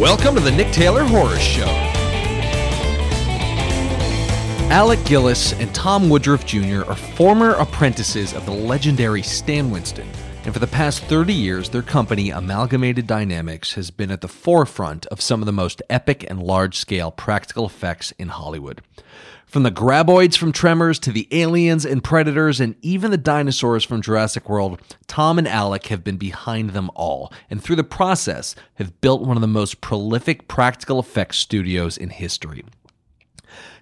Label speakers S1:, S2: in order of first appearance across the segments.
S1: Welcome to the Nick Taylor Horror Show. Alec Gillis and Tom Woodruff Jr. are former apprentices of the legendary Stan Winston, and for the past 30 years, their company, Amalgamated Dynamics, has been at the forefront of some of the most epic and large scale practical effects in Hollywood. From the graboids from Tremors to the aliens and predators and even the dinosaurs from Jurassic World, Tom and Alec have been behind them all, and through the process have built one of the most prolific practical effects studios in history.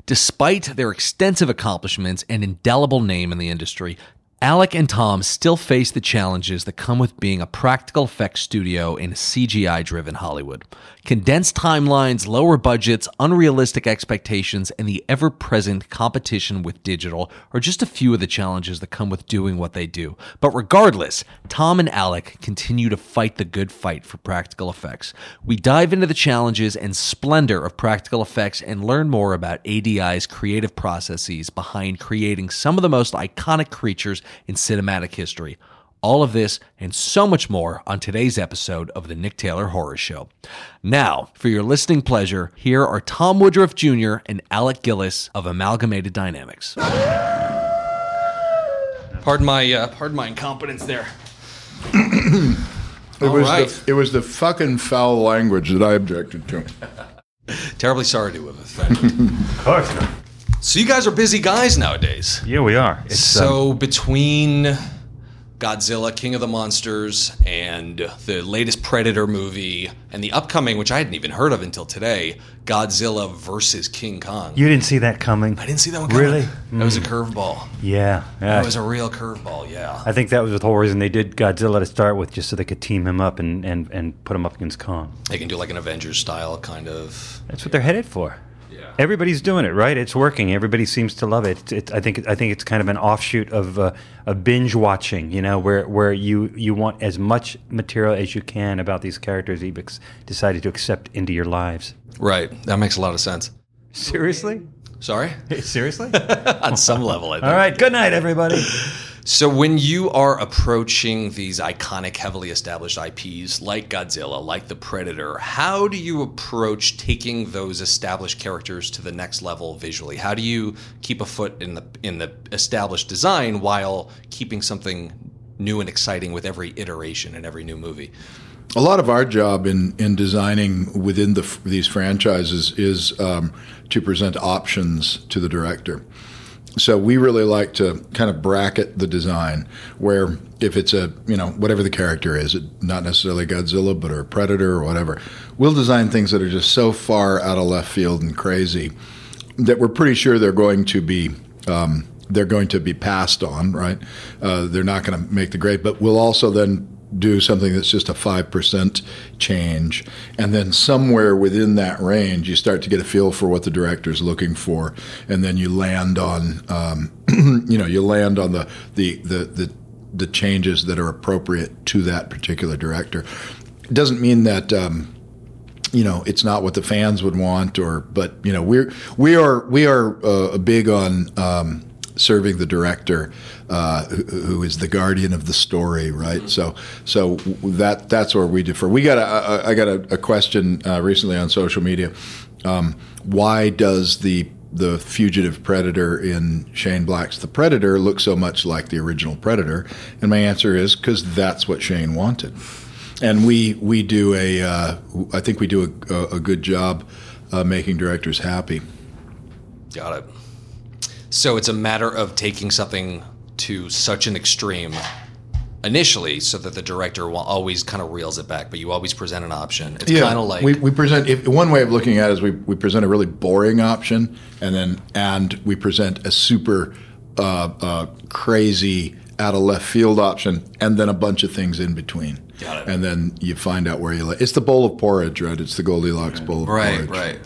S1: Despite their extensive accomplishments and indelible name in the industry, Alec and Tom still face the challenges that come with being a practical effects studio in CGI driven Hollywood. Condensed timelines, lower budgets, unrealistic expectations, and the ever present competition with digital are just a few of the challenges that come with doing what they do. But regardless, Tom and Alec continue to fight the good fight for practical effects. We dive into the challenges and splendor of practical effects and learn more about ADI's creative processes behind creating some of the most iconic creatures in cinematic history. All of this and so much more on today's episode of the Nick Taylor Horror Show. Now, for your listening pleasure, here are Tom Woodruff Jr. and Alec Gillis of Amalgamated Dynamics. Pardon my uh, pardon my incompetence there.
S2: It
S1: All
S2: was
S1: right.
S2: the it was the fucking foul language that I objected to.
S1: Terribly sorry to have offended.
S3: Of course not.
S1: so you guys are busy guys nowadays.
S3: Yeah, we are. It's, um,
S1: So between Godzilla, King of the Monsters, and the latest Predator movie, and the upcoming, which I hadn't even heard of until today, Godzilla versus King Kong.
S3: you didn't see that coming.
S1: I didn't see that one coming.
S3: Really?
S1: That was a mm. curveball.
S3: Yeah, yeah.
S1: That was a real curveball. Yeah.
S3: I think that was the whole reason they did Godzilla to start with, just so they could team him up and, and, and put him up against Kong.
S1: They can do like an Avengers style kind of.
S3: That's what they're headed for. Everybody's doing it, right? It's working. Everybody seems to love it. It's, I think I think it's kind of an offshoot of uh, a binge watching, you know, where where you you want as much material as you can about these characters you've decided to accept into your lives.
S1: Right. That makes a lot of sense.
S3: Seriously?
S1: Sorry.
S3: Seriously?
S1: On some level, I think.
S3: All right. Good night, everybody.
S1: So when you are approaching these iconic, heavily established IPs like Godzilla, like the Predator, how do you approach taking those established characters to the next level visually? How do you keep a foot in the in the established design while keeping something new and exciting with every iteration and every new movie?
S2: A lot of our job in, in designing within the, these franchises is um, to present options to the director. So we really like to kind of bracket the design where if it's a, you know, whatever the character is, not necessarily Godzilla, but a Predator or whatever, we'll design things that are just so far out of left field and crazy that we're pretty sure they're going to be um, they're going to be passed on, right? Uh, they're not going to make the grade, but we'll also then do something that's just a 5% change. And then somewhere within that range, you start to get a feel for what the director's looking for. And then you land on, um, you know, you land on the, the, the, the, the changes that are appropriate to that particular director. It doesn't mean that, um, you know it's not what the fans would want or but you know we're we are we are uh, big on um, serving the director uh, who, who is the guardian of the story right? So so that that's where we differ. We got a, I got a, a question uh, recently on social media. Um, why does the the fugitive predator in Shane Black's The Predator look so much like the original Predator? And my answer is because that's what Shane wanted. And we we do a uh, I think we do a, a good job uh, making directors happy.
S1: Got it. So it's a matter of taking something to such an extreme initially so that the director will always kind of reels it back, but you always present an option. It's kind of like
S2: we, we present. If, one way of looking at it is we, we present a really boring option, and then and we present a super uh, uh, crazy out of left field option, and then a bunch of things in between.
S1: Got it.
S2: And then you find out where you. Lay. It's the bowl of porridge, right? It's the Goldilocks bowl of
S1: right,
S2: porridge.
S1: right.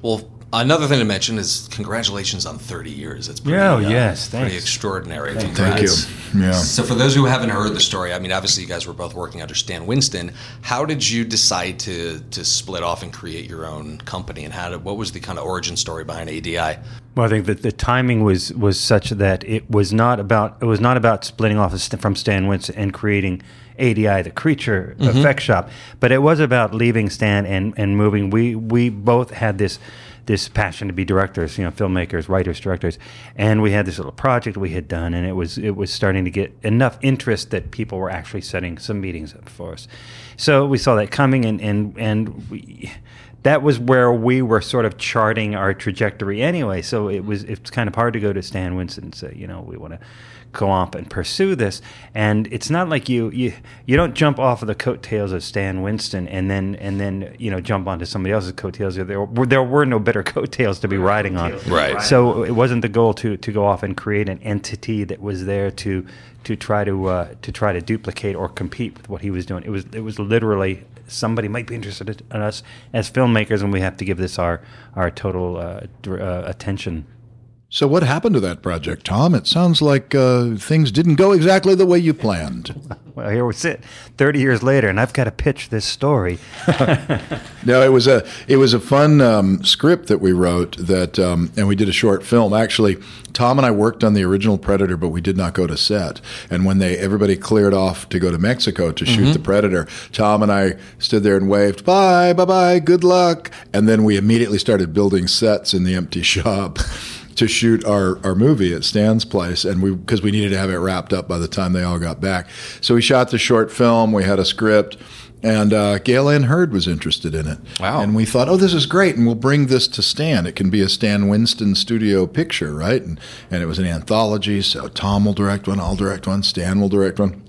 S1: Well, another thing to mention is congratulations on 30 years. It's pretty,
S3: Yeah,
S1: uh,
S3: yes,
S1: pretty
S3: thanks.
S1: extraordinary.
S2: Thank
S1: Congrats.
S2: you. Yeah.
S1: So, for those who haven't heard the story, I mean, obviously, you guys were both working under Stan Winston. How did you decide to to split off and create your own company? And how did what was the kind of origin story behind ADI?
S3: Well, I think that the timing was was such that it was not about it was not about splitting off from Stan Winston and creating ADI, the creature mm-hmm. effect shop, but it was about leaving Stan and and moving. We we both had this this passion to be directors, you know, filmmakers, writers, directors, and we had this little project we had done, and it was it was starting to get enough interest that people were actually setting some meetings up for us. So we saw that coming, and and and we that was where we were sort of charting our trajectory anyway. So it was it's kind of hard to go to Stan Winston and say, you know, we want to go off and pursue this. And it's not like you you you don't jump off of the coattails of Stan Winston and then and then you know jump onto somebody else's coattails. There were, there were no better coattails to be riding on.
S1: Right.
S3: So it wasn't the goal to to go off and create an entity that was there to to try to uh, to try to duplicate or compete with what he was doing. It was it was literally somebody might be interested in us as filmmakers, and we have to give this our our total uh, uh, attention.
S2: So, what happened to that project, Tom? It sounds like uh, things didn't go exactly the way you planned.
S3: Well, here we sit, thirty years later, and I've got to pitch this story.
S2: no, it was a it was a fun um, script that we wrote that, um, and we did a short film. Actually, Tom and I worked on the original Predator, but we did not go to set. And when they everybody cleared off to go to Mexico to shoot mm-hmm. the Predator, Tom and I stood there and waved bye, bye, bye, good luck, and then we immediately started building sets in the empty shop to shoot our, our movie at Stan's place, and we because we needed to have it wrapped up by the time they all got back. So we shot the short film. We had a script, and uh, Gale Anne Hurd was interested in it.
S1: Wow!
S2: And we thought, oh, this is great, and we'll bring this to Stan. It can be a Stan Winston studio picture, right? And and it was an anthology, so Tom will direct one, I'll direct one, Stan will direct one,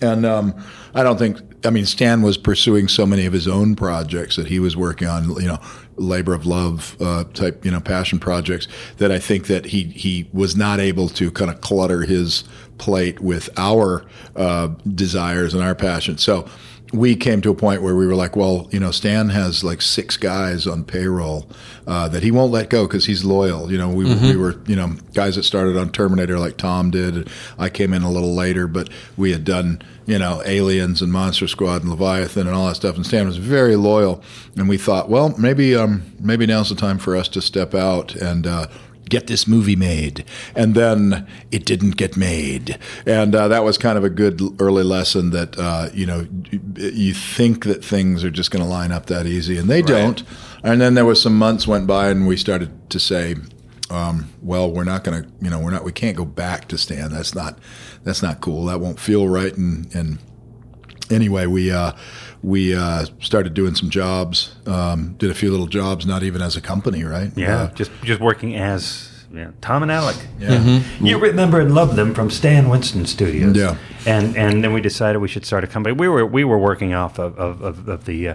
S2: and um, I don't think. I mean, Stan was pursuing so many of his own projects that he was working on. You know, labor of love uh, type, you know, passion projects that I think that he he was not able to kind of clutter his plate with our uh, desires and our passion. So we came to a point where we were like, well, you know, Stan has like six guys on payroll uh, that he won't let go because he's loyal. You know, we, mm-hmm. we were, you know, guys that started on Terminator like Tom did. I came in a little later, but we had done, you know, Aliens and Monster Squad and Leviathan and all that stuff. And Stan was very loyal. And we thought, well, maybe, um, maybe now's the time for us to step out and, uh, get this movie made. And then it didn't get made. And uh, that was kind of a good early lesson that, uh, you know, you think that things are just going to line up that easy, and they right. don't. And then there was some months went by, and we started to say, um, well, we're not going to, you know, we're not, we can't go back to Stan. That's not, that's not cool. That won't feel right. And, and anyway, we, uh, we uh, started doing some jobs, um, did a few little jobs, not even as a company, right?
S3: Yeah, uh, just just working as yeah, Tom and Alec. Yeah. Mm-hmm. You remember and love them from Stan Winston Studios.
S2: Yeah.
S3: And and then we decided we should start a company. We were we were working off of of, of, of the uh,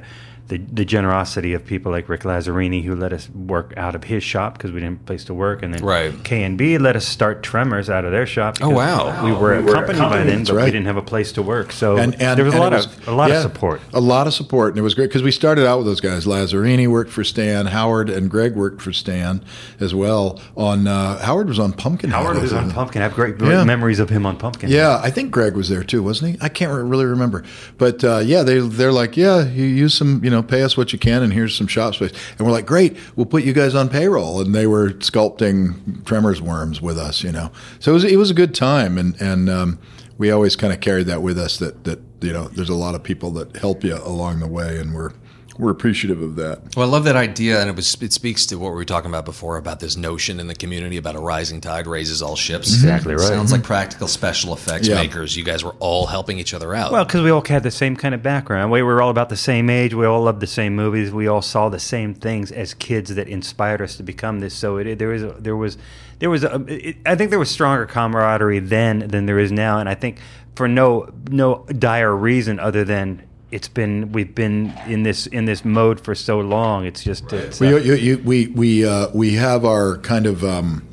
S3: the, the generosity of people like Rick Lazzarini who let us work out of his shop because we didn't have a place to work, and then
S1: right.
S3: K and B let us start Tremors out of their shop.
S1: Oh wow!
S3: We were we a company by then, but right. we didn't have a place to work, so and, and, there was a lot was, of a lot yeah, of support.
S2: A lot of support, and it was great because we started out with those guys. Lazzarini worked for Stan, Howard and Greg worked for Stan as well. On uh, Howard was on Pumpkinhead.
S3: Howard was on Pumpkin. I have great, great yeah. memories of him on Pumpkin.
S2: Yeah, I think Greg was there too, wasn't he? I can't really remember, but uh, yeah, they they're like, yeah, you use some, you know, pay us what you can and here's some shop space. And we're like, great, we'll put you guys on payroll. And they were sculpting tremors worms with us, you know. So it was, it was a good time. And, and um, we always kind of carried that with us that, that, you know, there's a lot of people that help you along the way. And we're, we're appreciative of that.
S1: Well, I love that idea, and it was it speaks to what we were talking about before about this notion in the community about a rising tide raises all ships. Mm-hmm.
S3: Exactly right.
S1: Sounds like mm-hmm. practical special effects yeah. makers. You guys were all helping each other out.
S3: Well, because we all had the same kind of background. We were all about the same age. We all loved the same movies. We all saw the same things as kids that inspired us to become this. So it, there was a, there was there was a, it, I think there was stronger camaraderie then than there is now, and I think for no no dire reason other than it's been we've been in this in this mode for so long. It's just it's,
S2: uh, we, you, you, we we uh, we have our kind of um,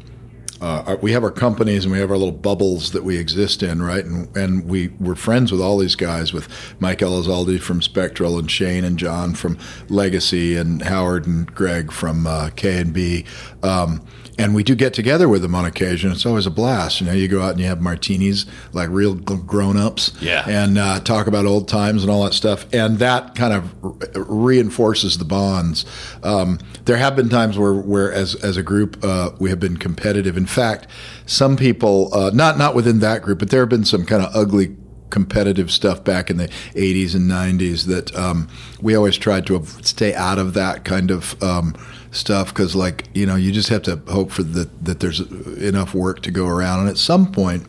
S2: uh, our, we have our companies and we have our little bubbles that we exist in, right? And and we we're friends with all these guys, with Mike Elizalde from Spectral and Shane and John from Legacy and Howard and Greg from uh, K and B. Um, and we do get together with them on occasion. It's always a blast. You know, you go out and you have martinis like real grown ups,
S1: Yeah.
S2: and uh, talk about old times and all that stuff. And that kind of re- reinforces the bonds. Um, there have been times where, where as as a group, uh, we have been competitive. In fact, some people, uh, not not within that group, but there have been some kind of ugly competitive stuff back in the 80s and 90s that um, we always tried to stay out of that kind of um, stuff because like you know you just have to hope for that that there's enough work to go around. And at some point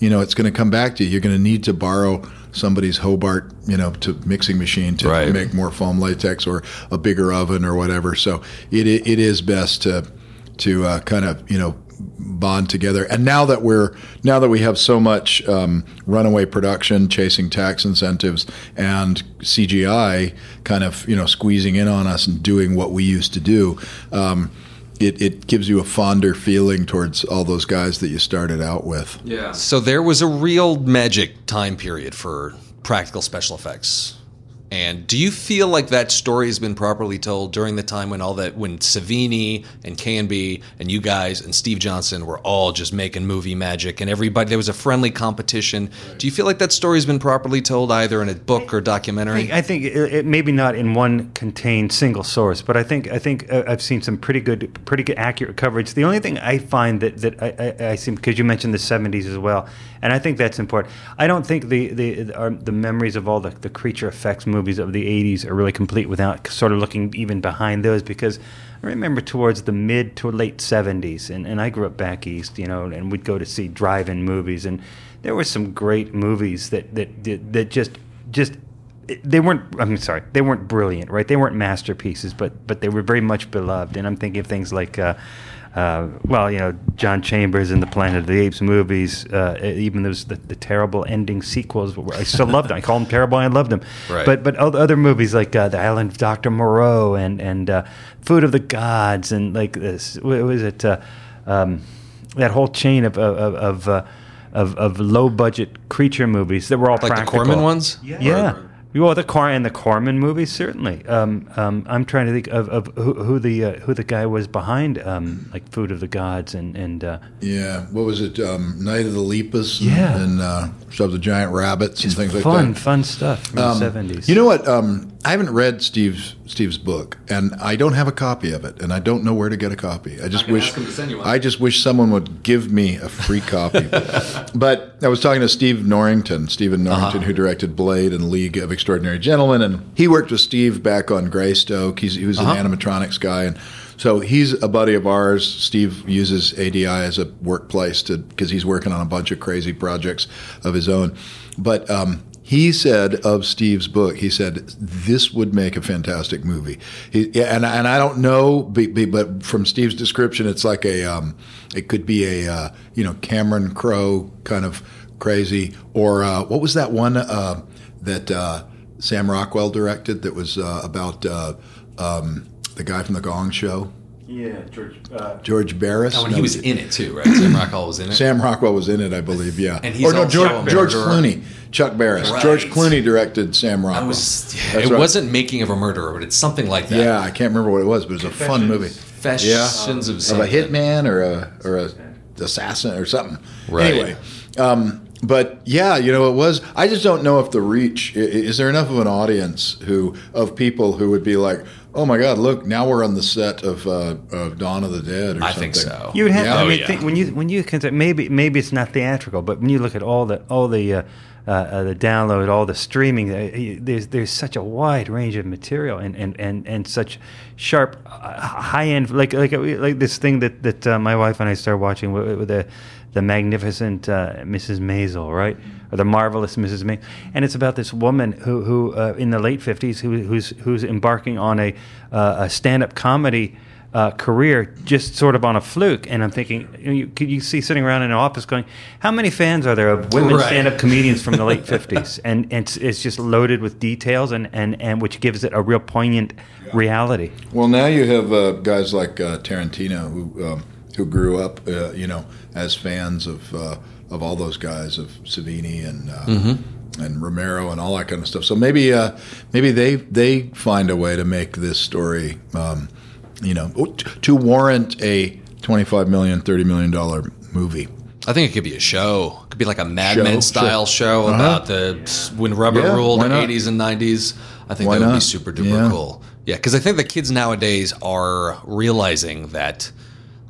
S2: you know it's going to come back to you. You're going to need to borrow somebody's Hobart you know to mixing machine to
S1: Right.
S2: make more foam latex or a bigger oven or whatever. So it it is best to to uh, kind of you know bond together. And now that we're now that we have so much um, runaway production, chasing tax incentives, and CGI kind of you know squeezing in on us and doing what we used to do. Um, it, it gives you a fonder feeling towards all those guys that you started out with.
S4: Yeah.
S1: So there was a real magic time period for practical special effects. And do you feel like that story has been properly told during the time when all that when Savini and K&B you guys and Steve Johnson were all just making movie magic and everybody there was a friendly competition. Do you feel like that story has been properly told either in a book or
S3: I
S1: documentary?
S3: think, I think it, it maybe not in one contained single source, but I think I think uh, I've seen some pretty good, pretty good accurate coverage. The only thing I find that that I, I, I see because you mentioned the '70s as well, and I think that's important. I don't think the the the memories of all the, the creature effects movies of the '80s are really complete without sort of looking even behind those because. I remember towards the mid to late 70s, and, and I grew up back east, you know, and we'd go to see drive-in movies, and there were some great movies that that that, that just just they weren't i'm sorry they weren't brilliant right they weren't masterpieces but but they were very much beloved and i'm thinking of things like uh, uh, well, you know, John Chambers in the Planet of the Apes movies, uh, even those the, the terrible ending sequels. I still loved them. I call them terrible. I loved them.
S1: Right.
S3: But but other movies like uh, The Island of Doctor Moreau and and uh, Food of the Gods and like this. What was it? Uh, um, that whole chain of of of, uh, of, of low budget creature movies that were all
S1: like the. Corman ones?
S3: Yeah. Well, the Cor and the Corman movies certainly. Um, um, I'm trying to think of, of who, who the uh, who the guy was behind um, like Food of the Gods and and uh,
S2: Yeah, what was it? Um, Night of the Lepus. And,
S3: Yeah.
S2: and uh, stuff the giant rabbits and things like
S3: fun
S2: that.
S3: fun fun stuff from
S2: Um,
S3: the 70s.
S2: You know what? Um, I haven't read Steve's Steve's book, and I don't have a copy of it, and I don't know where to get a copy. I just
S4: can
S2: wish
S4: ask him to send you one.
S2: I just wish someone would give me a free copy. but I was talking to Steve Norrington, Stephen Norrington, who directed Blade and League of Extraordinary Gentlemen, and he worked with Steve back on Greystoke. He's, he was an animatronics guy, and so he's a buddy of ours. Steve uses ADI as a workplace to because he's working on a bunch of crazy projects of his own. But um, he said of Steve's book, he said this would make a fantastic movie. He, and and I don't know, but from Steve's description, it's like a um, it could be a uh, you know Cameron Crowe kind of crazy, or uh, what was that one uh, that uh, Sam Rockwell directed that was uh, about uh, um, the guy from the Gong Show,
S3: yeah, George. Uh,
S2: George Barris.
S4: Oh, and he was in it too, right? Sam Rockwell was in it.
S2: Sam Rockwell was in it, I believe. Yeah,
S4: And he's
S2: or no,
S4: also
S2: George, George. Clooney, Chuck Barris.
S4: Right.
S2: George Clooney directed Sam Rockwell.
S4: I was, yeah, it
S2: right.
S4: wasn't Making of a Murderer, but it's something like that.
S2: Yeah, I can't remember what it was, but it was a fun movie.
S4: Confessions of
S2: of a hitman or a or a assassin or something.
S1: Right.
S2: Anyway, um, but yeah, you know, it was. I just don't know if the reach is there enough of an audience who of people who would be like, oh my God, look, now we're on the set of, uh, of Dawn of the Dead. Or
S4: I
S2: something.
S4: think so.
S3: You would have
S2: Yeah.
S3: to. I
S2: Oh,
S1: yeah.
S3: think, when you when you consider maybe maybe it's not theatrical, but when you look at all the all the uh, uh, uh, the download, all the streaming, uh, there's there's such a wide range of material and and, and, and such sharp, uh, high end like like like this thing that that uh, my wife and I started watching with, with the the magnificent uh, Mrs. Maisel, right, or the marvelous Mrs. Maisel, and it's about this woman who who uh, in the late fifties who who's who's embarking on a uh, a stand up comedy uh, career just sort of on a fluke. And I'm thinking, you, you, could you see sitting around in an office going, how many fans are there of women
S4: Right.
S3: stand-up comedians from the late 50s? And it's, it's just loaded with details and, and, and which gives it a real poignant reality.
S2: Well, now you have uh, guys like uh, Tarantino who um, who grew up, uh, you know, as fans of uh, of all those guys of Savini and uh, and Romero and all that kind of stuff. So maybe uh, maybe they they find a way to make this story, um, you know, to warrant a twenty five million, thirty million dollar movie.
S4: I think it could be a show. It could be like a Mad Men style show about the when rubber
S2: Yeah,
S4: ruled
S2: the
S4: 80s and 90s. I think
S2: Why
S4: that would be super duper
S2: Yeah.
S4: cool. Yeah, because I think the kids nowadays are realizing that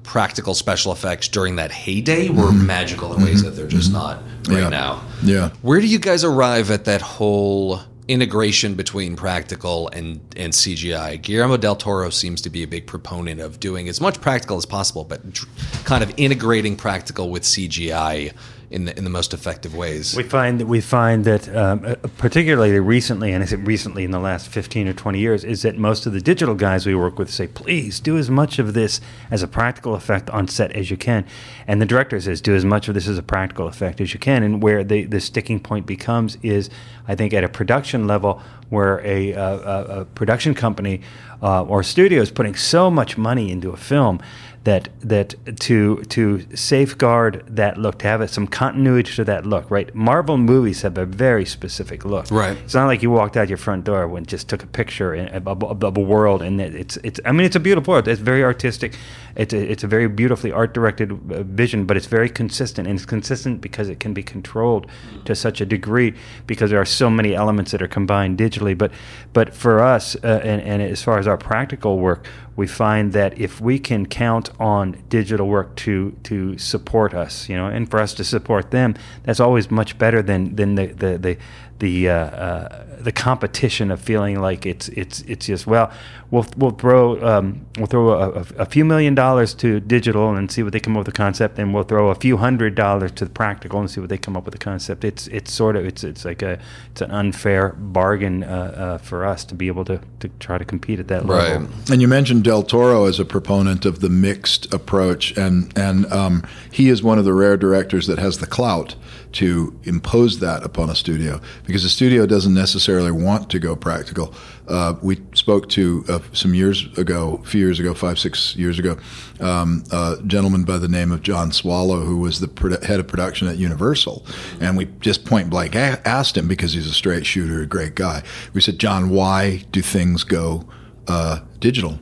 S4: practical special effects during that heyday were magical in ways that they're just not right
S2: Mm-hmm. Yeah.
S4: now.
S2: Yeah.
S4: Where do you guys arrive at that whole integration between practical and, and CGI? Guillermo del Toro seems to be a big proponent of doing as much practical as possible, but tr- kind of integrating practical with CGI in the in the most effective ways.
S3: We find that we find that um, uh, particularly recently, and I say recently in the last fifteen or twenty years, is that most of the digital guys we work with say, "Please do as much of this as a practical effect on set as you can," and the director says, "Do as much of this as a practical effect as you can." And where the the sticking point becomes is, I think, at a production level, where a, a production company uh, or studio is putting so much money into a film that that to to safeguard that look, to have it, some continuity to that look, right? Marvel movies have a very specific look.
S4: Right.
S3: It's not like you walked out your front door and just took a picture of a world, and it's it's. I mean, it's a beautiful world. It's very artistic. It's a, it's a very beautifully art directed uh, vision, but it's very consistent, and it's consistent because it can be controlled to such a degree because there are so many elements that are combined digitally. But but for us, uh, and, and as far as our practical work, we find that if we can count on digital work to to support us, you know, and for us to support them, that's always much better than than the the the the, uh, uh, the competition of feeling like it's it's it's just well, we'll we'll throw um, we'll throw a, a, few million dollars to digital and see what they come up with a concept, and we'll throw a few hundred dollars to the practical and see what they come up with a concept. It's it's sort of it's it's like a it's an unfair bargain uh, uh, for us to be able to, to try to compete at that
S4: Right.
S3: level.
S2: And you mentioned Del Toro as a proponent of the mixed approach, and and um, he is one of the rare directors that has the clout to impose that upon a studio because the studio doesn't necessarily want to go practical. Uh, we spoke to uh, some years ago, a few years ago, five six years ago, um, a gentleman by the name of John Swallow, who was the produ- head of production at Universal, and we just point blank asked him because he's a straight shooter, a great guy. We said, John, why do things go uh, digital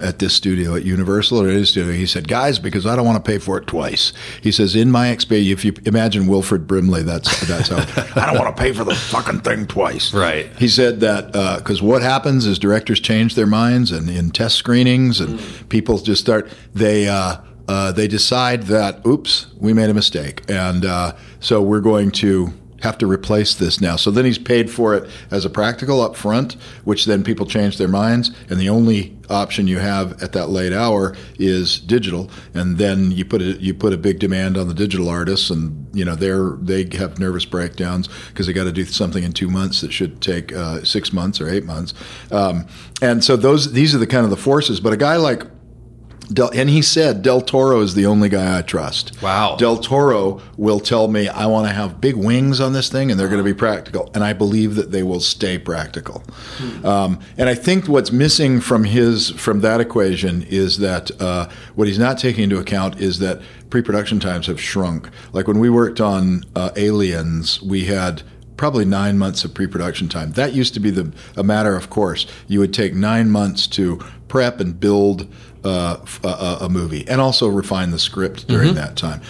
S2: at this studio at Universal or at his studio. He said, "Guys, because I don't want to pay for it twice." He says, "In my experience, if you imagine Wilford Brimley, that's that's how I don't want to pay for the fucking thing twice."
S4: Right.
S2: He said that because what happens is directors change their minds, and in test screenings, and people just start they. Uh, uh, they decide that, oops, we made a mistake, and uh, so we're going to have to replace this now. So then he's paid for it as a practical up front, which then people change their minds, and the only option you have at that late hour is digital, and then you put a, you put a big demand on the digital artists, and you know they're they have nervous breakdowns because they got to do something in two months that should take uh, six months or eight months, um, and so those these are the kind of the forces. But a guy like Del, and he said Del Toro is the only guy I trust.
S4: Wow.
S2: Del Toro will tell me I want to have big wings on this thing, and they're going to be practical, and I believe that they will stay practical. Um, and I think what's missing from his from that equation is that uh, what he's not taking into account is that pre-production times have shrunk. Like when we worked on uh, Aliens, we had probably nine months of pre-production time. That used to be the a matter of course. You would take nine months to prep and build uh, a, a- movie, and also refine the script during that time.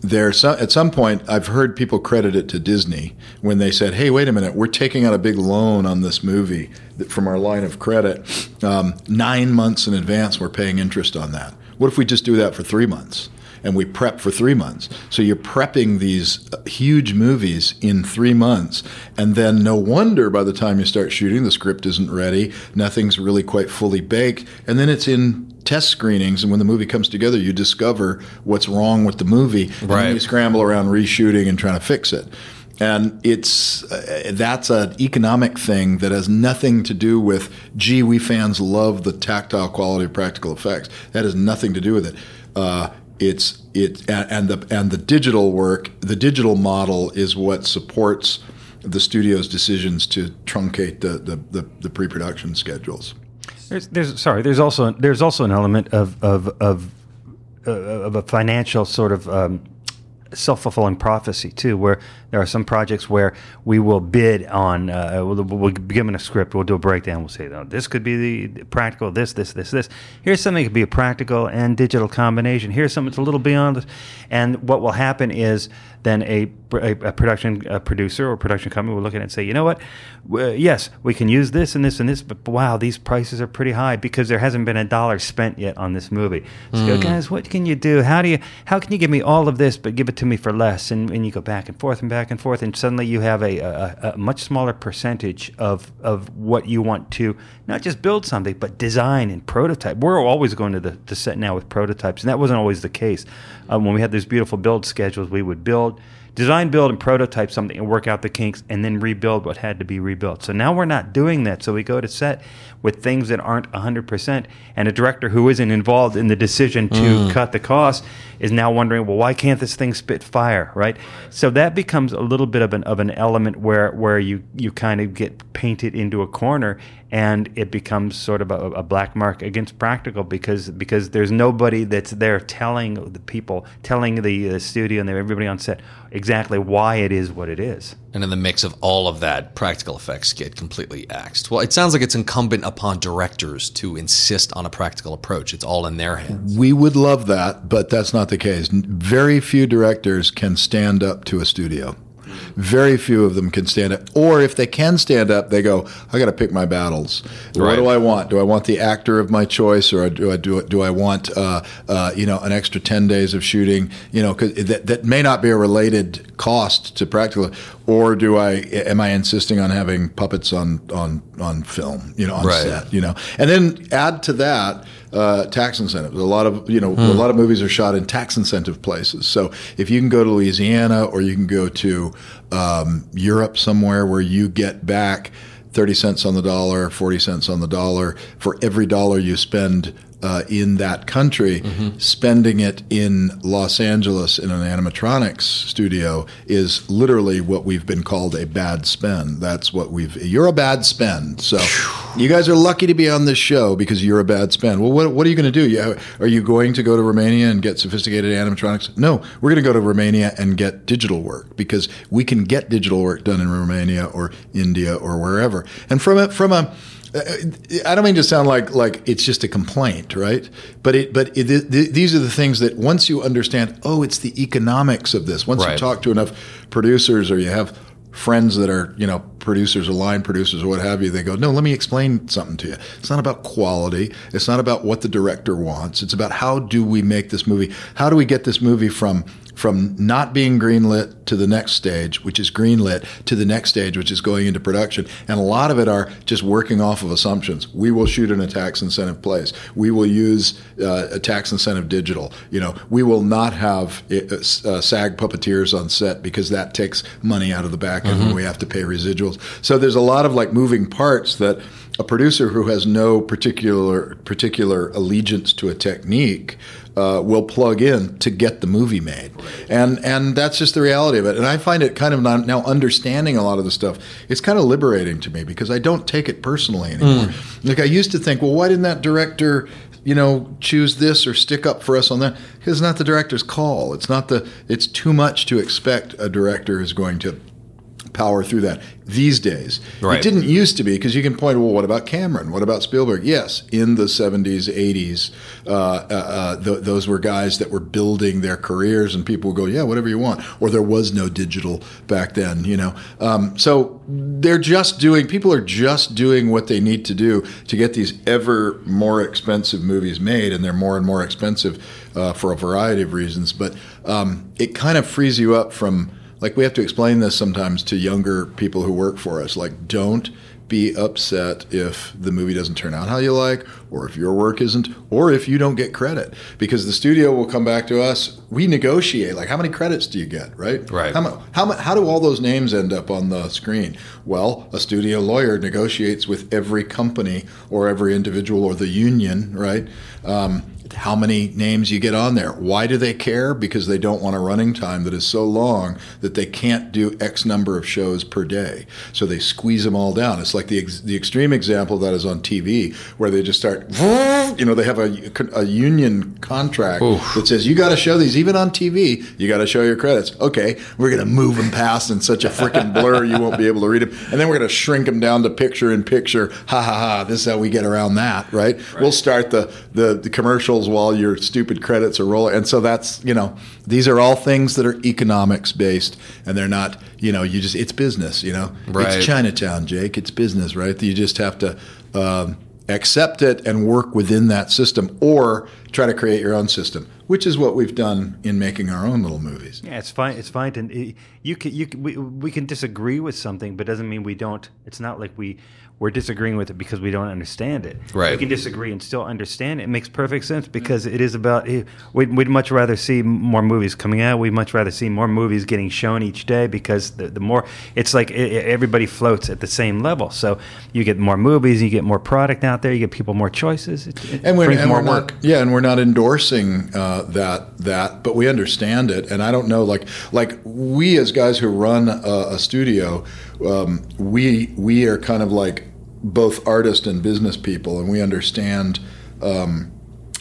S2: There, at some point, I've heard people credit it to Disney when they said, "Hey, wait a minute, we're taking out a big loan on this movie from our line of credit. Um, nine months in advance, we're paying interest on that. What if we just do that for three months?" And we prep for three months. So you're prepping these huge movies in three months, and then no wonder by the time you start shooting, the script isn't ready, nothing's really quite fully baked, and then it's in test screenings. And when the movie comes together, you discover what's wrong with the movie, and
S4: Right.
S2: then you scramble around reshooting and trying to fix it. And it's uh, that's an economic thing that has nothing to do with gee, we fans love the tactile quality of practical effects. That has nothing to do with it. Uh, it's it and the and the digital work, the digital model is what supports the studio's decisions to truncate the the, the, the pre-production schedules.
S3: There's, there's sorry. There's also there's also an element of of of uh, of a financial sort of um, self-fulfilling prophecy too where there are some projects where we will bid on uh, we'll, we'll be given a script we'll do a breakdown we'll say oh, this could be the practical this this this this. Here's something that could be a practical and digital combination. Here's something that's a little beyond this. And what will happen is then a, a, a production a producer or production company will look at it and say you know what? Uh, yes we can use this and this and this but wow these prices are pretty high because there hasn't been a dollar spent yet on this movie. So mm. guys what can you do? How do you how can you give me all of this but give it to me for less? And, and you go back and forth and back and forth and suddenly you have a, a, a much smaller percentage of of what you want to not just build something but design and prototype. We're always going to the, the set now with prototypes and that wasn't always the case. Um, when we had these beautiful build schedules we would build design, build, and prototype something and work out the kinks and then rebuild what had to be rebuilt. So now we're not doing that. So we go to set with things that aren't 100%. And a director who isn't involved in the decision to mm. cut the cost is now wondering, well, why can't this thing spit fire, right? So that becomes a little bit of an, of an element where, where you, you kind of get painted into a corner and it becomes sort of a, a, black mark against practical because because there's nobody that's there telling the people, telling the, the studio and everybody on set exactly why it is what it is.
S4: And in the mix of all of that, practical effects get completely axed. Well, it sounds like it's incumbent upon directors to insist on a practical approach. It's all in their hands.
S2: We would love that, but that's not the case. Very few directors can stand up to a studio. Very few of them can stand up. Or if they can stand up, they go, I got to pick my battles. Right. What do I want? Do I want the actor of my choice or do I, do, do I want, uh, uh, you know, an extra 10 days of shooting, you know, cause that, that may not be a related cost to practical, or do I, am I insisting on having puppets on, on, on film, you know, on right. set, you know, and then add to that, uh, tax incentives. A lot of you know, a lot of movies are shot in tax incentive places. So if you can go to Louisiana or you can go to um, Europe somewhere where you get back 30 cents on the dollar, 40 cents on the dollar for every dollar you spend uh, in that country, mm-hmm. spending it in Los Angeles in an animatronics studio is literally what we've been called a bad spend. That's what we've. You're a bad spend. So you guys are lucky to be on this show because you're a bad spend. Well, what, what are you going to do? You, are you going to go to Romania and get sophisticated animatronics? No, we're going to go to Romania and get digital work because we can get digital work done in Romania or India or wherever. And from a, from a I don't mean to sound like like it's just a complaint, right? But it but it, these are the things that once you understand, oh, it's the economics of this. Once right. you talk to enough producers or you have friends that are you know producers or line producers or what have you, they go, no, let me explain something to you. It's not about quality. It's not about what the director wants. It's about how do we make this movie? How do we get this movie from from not being greenlit to the next stage, which is greenlit, to the next stage, which is going into production. And a lot of it are just working off of assumptions. We will shoot in a tax incentive place. We will use uh, a tax incentive digital. You know, we will not have uh, uh SAG puppeteers on set because that takes money out of the back end mm-hmm. when we have to pay residuals. So there's a lot of like moving parts that a producer who has no particular particular allegiance to a technique uh, will plug in to get the movie made, and and that's just the reality of it. And I find it kind of now understanding a lot of the stuff. It's kind of liberating to me because I don't take it personally anymore. Mm. Like I used to think, well, why didn't that director you know, choose this or stick up for us on that. Because it's not the director's call. It's not the. It's too much to expect a director is going to power through that these days. Right. It didn't used to be because you can point, well, what about Cameron? What about Spielberg? Yes, in the 70s, 80s, uh, uh, uh, th- those were guys that were building their careers, and people would go, yeah, whatever you want. Or there was no digital back then, you know. Um, so they're just doing, people are just doing what they need to do to get these ever more expensive movies made, and they're more and more expensive uh, for a variety of reasons. But um, it kind of frees you up from like we have to explain this sometimes to younger people who work for us. Like don't be upset if the movie doesn't turn out how you like or if your work isn't or if you don't get credit. Because the studio will come back to us we negotiate like how many credits do you get right?
S4: Right.
S2: How, how, how do all those names end up on the screen? Well a studio lawyer negotiates with every company or every individual or the union right? Um, how many names you get on there. Why do they care? Because they don't want a running time that is so long that they can't do X number of shows per day. So they squeeze them all down. It's. Like the ex- the extreme example that is on TV, where they just start, you know, they have a, a union contract that says you got to show these even on TV. You got to show your credits. Okay, we're gonna move them past in such a freaking blur you won't be able to read them, and then we're gonna shrink them down to picture in picture. Ha ha ha! This is how we get around that, right? We'll start the, the the commercials while your stupid credits are rolling, and so that's you know these are all things that are economics based, and they're not you know you just it's business, you know.
S4: Right.
S2: It's Chinatown, Jake. It's business, right? You just have to um, accept it and work within that system, or try to create your own system, which is what we've done in making our own little movies.
S3: Yeah, it's fine. It's fine to you can you can, we, we can disagree with something, but doesn't mean we don't. It's not like we we're disagreeing with it because we don't understand it.
S4: Right.
S3: We can disagree and still understand it. It makes perfect sense because it is about. eh, We'd, we'd much rather see more movies coming out. We'd much rather see more movies getting shown each day because the, the more it's like eh, eh, everybody floats at the same level. So you get more movies, you get more product out there, you get people more choices. It, it
S2: and and
S3: more work.
S2: not, yeah, and we're not endorsing uh, that that, but we understand it. And I don't know, like like we as guys who run a, a studio, um, we we are kind of like both artist and business people, and we understand um,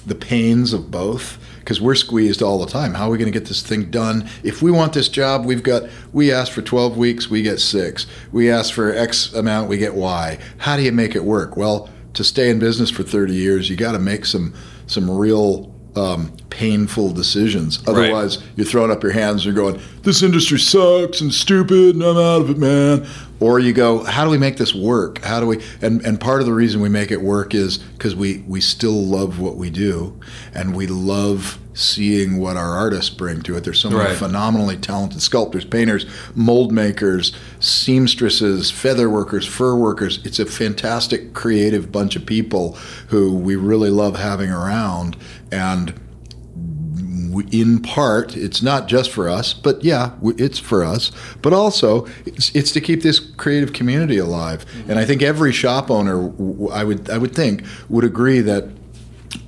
S2: the pains of both because we're squeezed all the time. How are we going to get this thing done? If we want this job, we've got we ask for 12 weeks, we get 6. We ask for X amount, we get Y. How do you make it work? Well, to stay in business for 30 years, you got to make some some real um, painful decisions. Otherwise, you're throwing up your hands and you're going, "This industry sucks and stupid, and I'm out of it, man." Or you go, "How do we make this work? How do we?" And and part of the reason we make it work is because we we still love what we do, and we love seeing what our artists bring to it. There's so many
S4: Right.
S2: phenomenally talented sculptors, painters, mold makers, seamstresses, feather workers, fur workers. It's a fantastic creative bunch of people who we really love having around and in part, it's not just for us, but yeah, it's for us. But also, it's, it's to keep this creative community alive. And I think every shop owner, I would, I would think, would agree that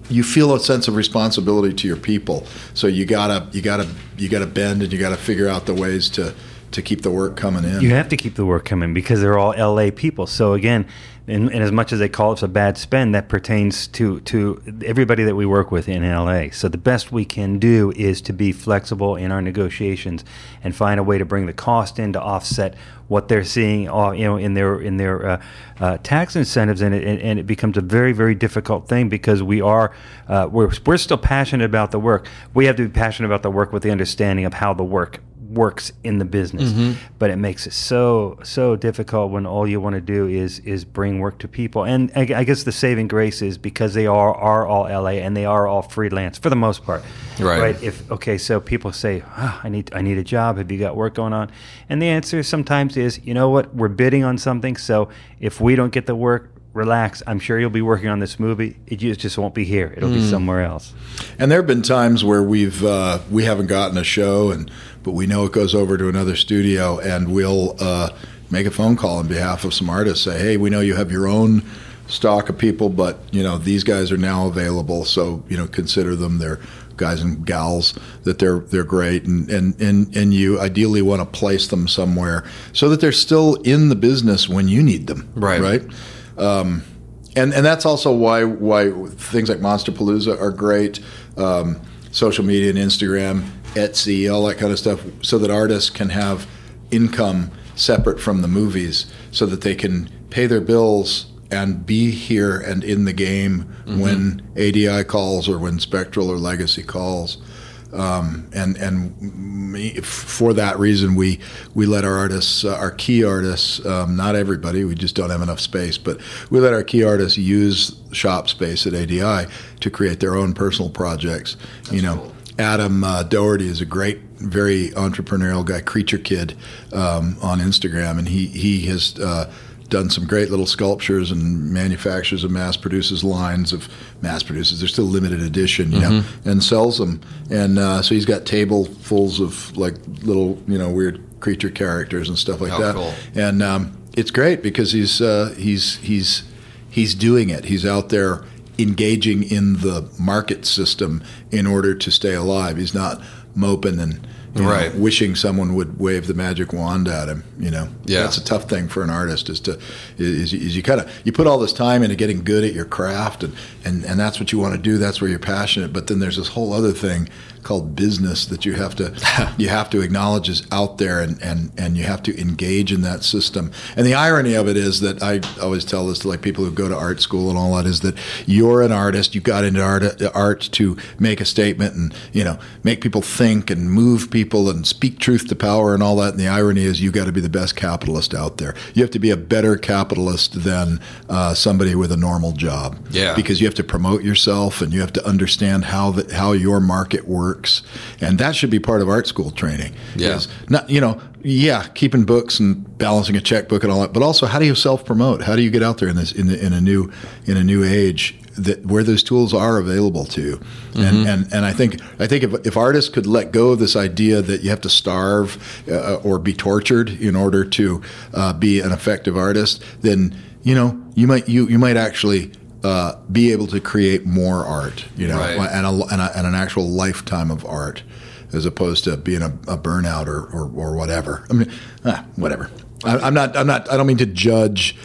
S2: you feel a sense of responsibility to your people. So you gotta, you gotta, you gotta bend, and you gotta figure out the ways to to keep the work coming in.
S3: You have to keep the work coming because they're all LA people. So again, and, as much as they call us a bad spend, that pertains to to everybody that we work with in LA. So the best we can do is to be flexible in our negotiations and find a way to bring the cost in to offset what they're seeing, uh, you know, in their in their uh, uh, tax incentives, and it, and it becomes a very very difficult thing because we are uh, we're we're still passionate about the work. We have to be passionate about the work with the understanding of how the work works in the business. But it makes it so so difficult when all you want to do is is bring work to people. And I, I guess the saving grace is because they are are all la and they are all freelance for the most part.
S4: Right.
S3: if okay so people say "Ah, i need i need a job. Have you got work going on? And the answer sometimes is you know what? We're bidding on something. So if we don't get the work relax i'm sure you'll be working on this movie it just, just won't be here it'll be somewhere else
S2: And there have been times where we've uh, we haven't gotten a show, and but we know it goes over to another studio, and we'll uh, make a phone call on behalf of some artists. Say, hey, we know you have your own stock of people, but you know these guys are now available, so you know consider them. They're guys and gals that they're they're great, and and and, and you ideally want to place them somewhere so that they're still in the business when you need them.
S4: Right.
S2: Right. Um, and and that's also why why things like Monsterpalooza are great. Um, social media and Instagram, Etsy, all that kind of stuff, so that artists can have income separate from the movies, so that they can pay their bills and be here and in the game when ADI calls or when Spectral or Legacy calls. Um, and and me- for that reason, we we let our artists, uh, our key artists, um, not everybody, we just don't have enough space, but we let our key artists use shop space at ADI to create their own personal projects. you know, Adam uh, Doherty is a great, very entrepreneurial guy, Creature Kid, um, on Instagram, and he he has. Uh, done some great little sculptures and manufactures and mass produces lines of mass produces. They're still limited edition, you know, and sells them. And uh, so he's got tablefuls of like little, you know, weird creature characters and stuff like
S4: Oh,
S2: that.
S4: cool.
S2: And um, it's great because he's uh, he's he's he's doing it. He's out there engaging in the market system in order to stay alive. He's not moping and you know,
S4: Right.
S2: wishing someone would wave the magic wand at him. You know,
S4: Yeah.
S2: that's a tough thing for an artist. Is to is, is you kind of you put all this time into getting good at your craft, and, and and that's what you want to do. That's where you're passionate. But then there's this whole other thing called business that you have to you have to acknowledge is out there, and and and you have to engage in that system. And the irony of it is that I always tell this to like people who go to art school and all that is that you're an artist. You got into art uh, art to make a statement and you know make people think and move people and speak truth to power and all that. And the irony is you got to be the best capitalist out there. You have to be a better capitalist than uh, somebody with a normal job.
S4: Yeah.
S2: Because you have to promote yourself and you have to understand how the, how your market works, and that should be part of art school training.
S4: Yeah.
S2: Not you know. Yeah, keeping books and balancing a checkbook and all that, but also how do you self promote? How do you get out there in this in, the, in a new in a new age that where those tools are available to you? And, and and I think I think if, if artists could let go of this idea that you have to starve uh, or be tortured in order to uh, be an effective artist, then you know you might you you might actually uh, be able to create more art, you know,
S4: Right.
S2: and, a, and, a, and an actual lifetime of art, as opposed to being a, a burnout or, or, or whatever. I mean, ah, whatever. I, I'm not. I'm not. I don't mean to judge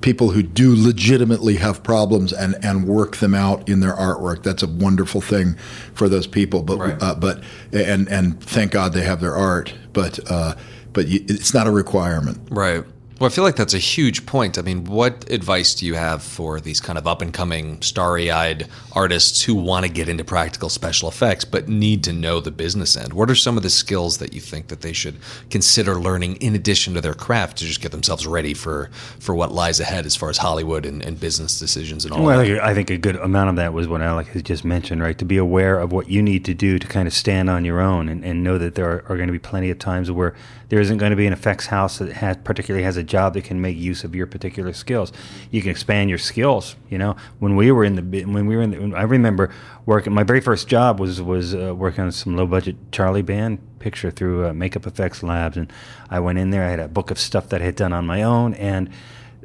S2: people who do legitimately have problems and, and work them out in their artwork. That's a wonderful thing for those people. But
S4: Right.
S2: uh, but and and thank God they have their art. But uh, but it's not a requirement.
S4: Right. Well, I feel like that's a huge point. I mean, what advice do you have for these kind of up and coming, starry eyed artists who want to get into practical special effects but need to know the business end? What are some of the skills that you think that they should consider learning in addition to their craft to just get themselves ready for, for what lies ahead as far as Hollywood and, and business decisions and all
S3: Well, I
S4: that?
S3: think- I think a good amount of that was what Alec has just mentioned, right? To be aware of what you need to do to kind of stand on your own and, and know that there are, are going to be plenty of times where there isn't going to be an effects house that has particularly has a job that can make use of your particular skills. You can expand your skills. You know, when we were in the when we were in, the, I remember working. My very first job was was uh, working on some low budget Charlie Band picture through uh, Makeup Effects Labs, and I went in there. I had a book of stuff that I had done on my own, and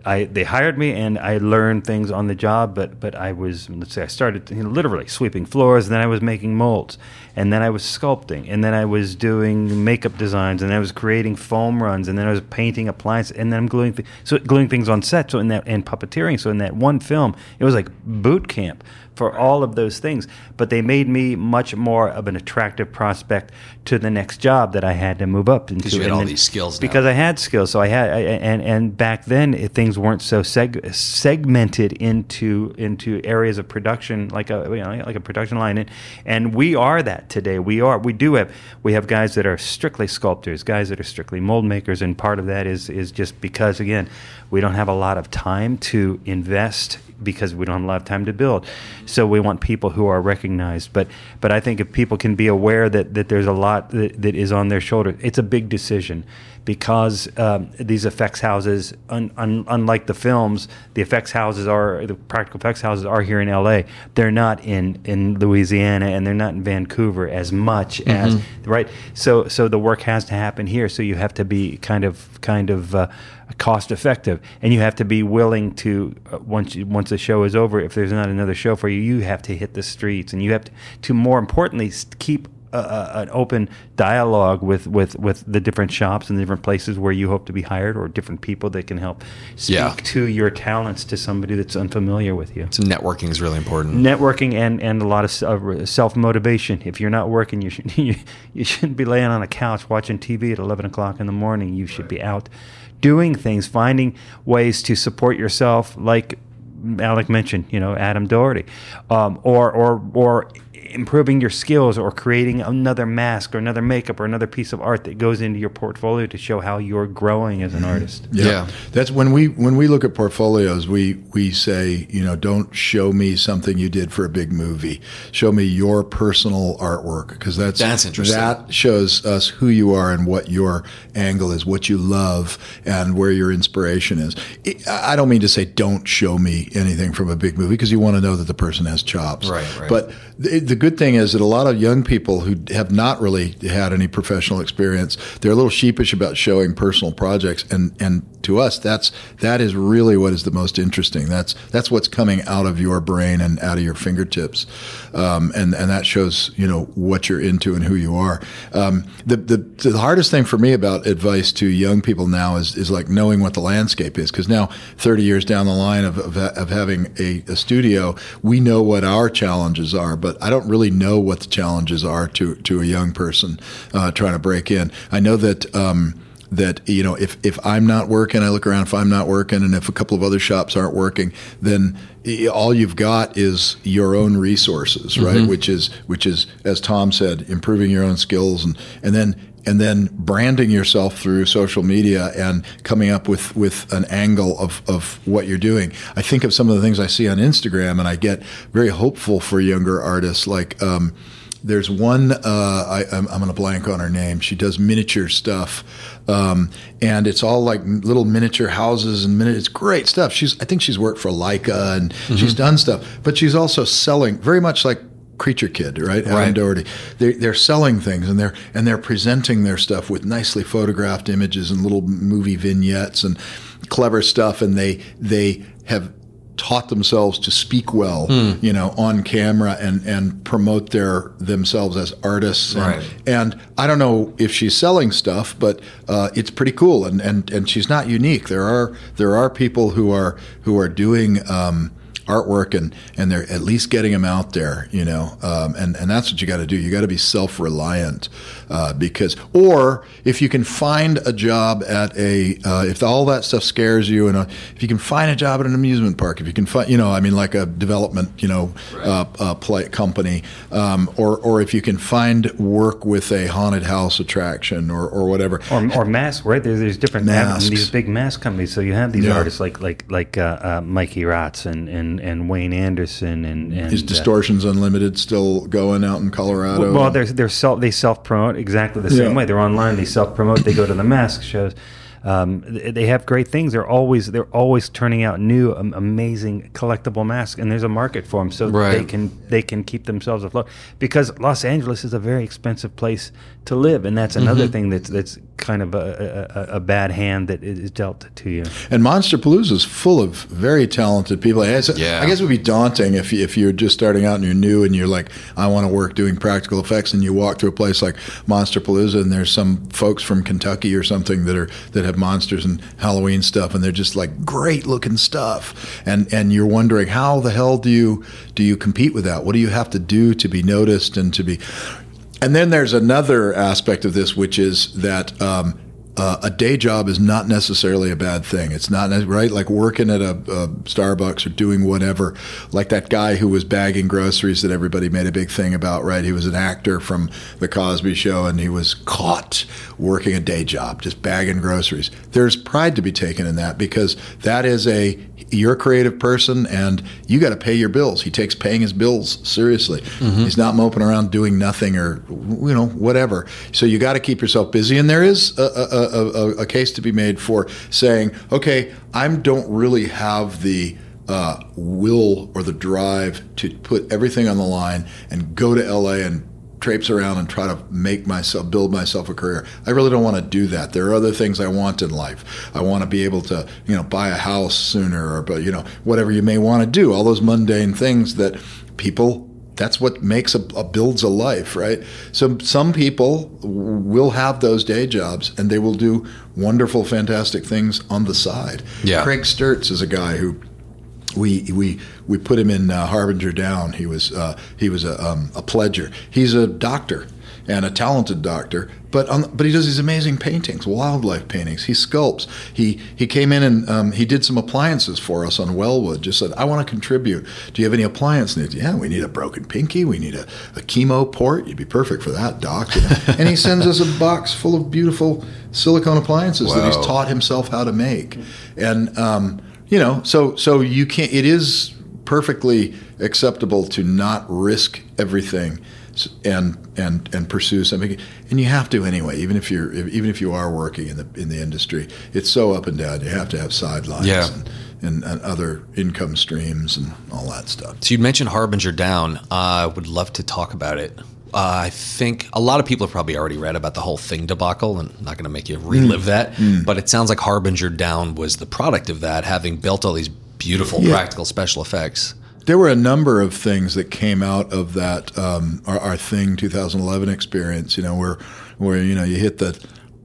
S3: I they hired me and I learned things on the job, but but I was let's say I started you know, literally sweeping floors, and then I was making molds, and then I was sculpting, and then I was doing makeup designs, and I was creating foam runs, and then I was painting appliances, and then I'm gluing th- so gluing things on set. So in that and puppeteering, so in that one film, it was like boot camp for all of those things. But they made me much more of an attractive prospect to the next job that I had to move up into.
S4: Because you had
S3: And
S4: all
S3: then-
S4: these skills now.
S3: Because I had skills. So I had, I, and and back then it, things weren't so seg- segmented into into areas of production like a you know, like a production line. And, and we are that today. We are. We do have we have guys that are strictly sculptors, guys that are strictly mold makers, and part of that is is just because again we don't have a lot of time to invest because we don't have a lot of time to build. So we want people who are recognized. But but I think if people can be aware that, that there's a lot that, that is on their shoulder, it's a big decision because um, these effects houses, un, un, unlike the films, the effects houses are the practical effects houses are here in L.A. They're not in in Louisiana and they're not in Vancouver as much as right. So so the work has to happen here. So you have to be kind of kind of uh, cost effective, and you have to be willing to uh, once you, once the show is over, if there's not another show for you, you have to hit the streets, and you have to, to more importantly keep. A, an open dialogue with, with, with the different shops and the different places where you hope to be hired, or different people that can help speak
S4: Yeah.
S3: to your talents to somebody that's unfamiliar with you
S4: So networking is really important.
S3: networking and, and a lot of self motivation. If you're not working, you, should, you you shouldn't be laying on a couch watching TV at 11 o'clock in the morning. You should be out doing things, finding ways to support yourself, like Alec mentioned. You know, Adam Doherty, um, or or or improving your skills or creating another mask or another makeup or another piece of art that goes into your portfolio to show how you're growing as an artist.
S4: Yeah.
S2: that's when we when we look at portfolios, we we say, you know, don't show me something you did for a big movie. Show me your personal artwork because that's
S4: That's interesting.
S2: That shows us who you are and what your angle is, what you love, and where your inspiration is. It, I don't mean to say don't show me anything from a big movie because you want to know that the person has chops.
S4: Right, right.
S2: But the, the good thing is that a lot of young people who have not really had any professional experience, they're a little sheepish about showing personal projects, and and to us, that's that is really what is the most interesting. That's that's what's coming out of your brain and out of your fingertips, um, and and that shows you know what you're into and who you are. Um, the, the the hardest thing for me about advice to young people now is is like knowing what the landscape is because now 30 years down the line of of, of having a, a studio, we know what our challenges are, but I don't really know what the challenges are to to a young person uh, trying to break in. I know that. Um, that you know if, if I'm not working, I look around if I'm not working, and if a couple of other shops aren't working, then all you've got is your own resources, right? Mm-hmm. Which is which is as Tom said, improving your own skills and and then and then branding yourself through social media and coming up with, with an angle of, of what you're doing. I think of some of the things I see on Instagram and I get very hopeful for younger artists like um, there's one, uh, I, am going to blank on her name. She does miniature stuff. Um, and it's all like little miniature houses and miniature, it's great stuff. She's, I think she's worked for Laika and mm-hmm. she's done stuff, but she's also selling very much like Creature Kid, right? Adam right. Doherty. They're, they're selling things and they're and they're presenting their stuff with nicely photographed images and little movie vignettes and clever stuff. And they they have taught themselves to speak well, mm. you know, on camera and and promote their themselves as artists. And,
S4: right.
S2: and I don't know if she's selling stuff, but uh, it's pretty cool. And, and and she's not unique. There are there are people who are who are doing. Um, artwork and and they're at least getting them out there you know um, and and that's what you got to do. You got to be self-reliant uh, because or if you can find a job at a uh, if all that stuff scares you and uh, if you can find a job at an amusement park if you can find you know I mean like a development you know right. Uh, uh, play company um, or or if you can find work with a haunted house attraction or, or whatever
S3: or, or mask right there's, there's different masks. these big mask companies so you have these yeah. artists like like like uh, Mikey Ratz and, and and, and Wayne Anderson and, and
S2: is Distortions uh, Unlimited still going out in Colorado?
S3: Well, they're, they're self they self promote exactly the same yeah. way. They're online. They self promote. They go to the mask shows. Um, they have great things. They're always they're always turning out new, um, amazing collectible masks, and there's a market for them, so right. they can they can keep themselves afloat. Because Los Angeles is a very expensive place to live, and that's another mm-hmm. thing that's that's kind of a, a, a, bad hand that is dealt to you.
S2: And Monsterpalooza is full of very talented people. yeah. I guess it would be daunting if, if you're just starting out and you're new and you're like, I want to work doing practical effects, and you walk through a place like Monsterpalooza, and there's some folks from Kentucky or something that are that have monsters and Halloween stuff, and they're just like great looking stuff, and and you're wondering how the hell do you do you compete with that? What do you have to do to be noticed and to be and then there's another aspect of this, which is that um, uh, a day job is not necessarily a bad thing. It's not right like working at a, a, Starbucks or doing whatever. Like that guy who was bagging groceries that everybody made a big thing about. Right, he was an actor from the Cosby Show, and he was caught working a day job, just bagging groceries. There's pride to be taken in that because that is a you're a creative person and you got to pay your bills. He takes paying his bills seriously. Mm-hmm. He's not moping around doing nothing or you know whatever. So you got to keep yourself busy. And there is a, a, a, a, case to be made for saying, okay, I don't really have the uh, will or the drive to put everything on the line and go to LA and traipse around and try to make myself build myself a career. I really don't want to do that. There are other things I want in life. I want to be able to, you know, buy a house sooner or but you know, whatever you may want to do, all those mundane things that people that's what makes a, a, builds a life, right? So some people will have those day jobs and they will do wonderful, fantastic things on the side.
S4: Yeah.
S2: Craig Sturts is a guy who we we we put him in uh, Harbinger Down. He was uh, he was a, um, a pledger. He's a doctor and a talented doctor, but on, but he does these amazing paintings, wildlife paintings. He sculpts. He he came in and um, he did some appliances for us on Wellwood. Just said, I want to contribute. Do you have any appliance needs? Yeah, we need a broken pinky. We need a, a chemo port. You'd be perfect for that, doc. You know? and he sends us a box full of beautiful silicone appliances wow. that he's taught himself how to make. And um, you know, so so you can't. It is perfectly acceptable to not risk everything and and and pursue something and you have to anyway even if you're even if you are working in the in the industry it's so up and down you have to have sidelines
S4: yeah.
S2: and, and, and other income streams and all that stuff.
S4: So you mentioned Harbinger Down. I would love to talk about it. Uh, I think a lot of people have probably already read about the whole thing debacle, and I'm not going to make you relive that. But it sounds like Harbinger Down was the product of that, having built all these beautiful practical special effects.
S2: There were a number of things that came out of that um, our, our thing 2011 experience. You know, where where you know you hit the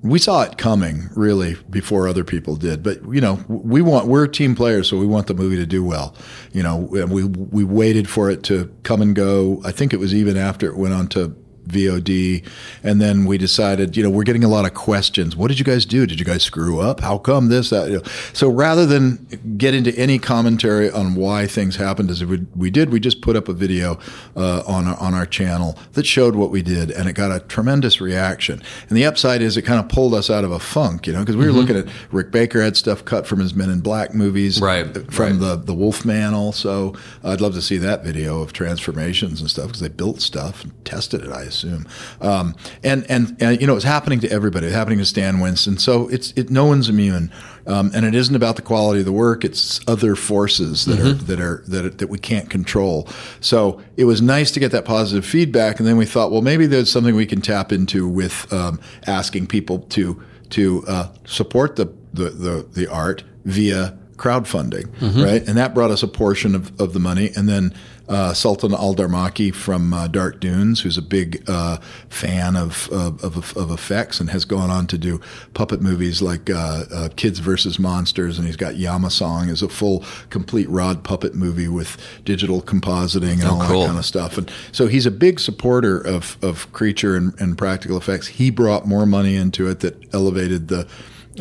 S2: we saw it coming really before other people did. But you know, we want we're team players, so we want the movie to do well. You know, and we we waited for it to come and go. I think it was even after it went on to VOD, and then we decided, you know, we're getting a lot of questions. What did you guys do? Did you guys screw up? How come this? That? You know. So rather than get into any commentary on why things happened as we, we did, we just put up a video uh, on our, on our channel that showed what we did, and it got a tremendous reaction. And the upside is it kind of pulled us out of a funk, you know, because we were looking at Rick Baker had stuff cut from his Men in Black movies,
S4: Right,
S2: From
S4: right.
S2: the the Wolfman also. I'd love to see that video of transformations and stuff because they built stuff and tested it, I assume. Um, and, and and you know, it's happening to everybody. It's happening to Stan Winston. So it's it, no one's immune. Um, and it isn't about the quality of the work; it's other forces that are that are that that we can't control. So it was nice to get that positive feedback, and then we thought, well, maybe there's something we can tap into with um, asking people to to uh, support the, the the the art via crowdfunding, right? And that brought us a portion of, of the money. And then uh, Sultan Al Darmaki from uh, Dark Dunes, who's a big uh, fan of, of, of, of effects and has gone on to do puppet movies like uh, uh, Kids versus Monsters. And he's got Yamasong as a full, complete rod puppet movie with digital compositing and all
S4: cool.
S2: that kind of stuff. And so he's a big supporter of, of creature and, and practical effects. He brought more money into it that elevated the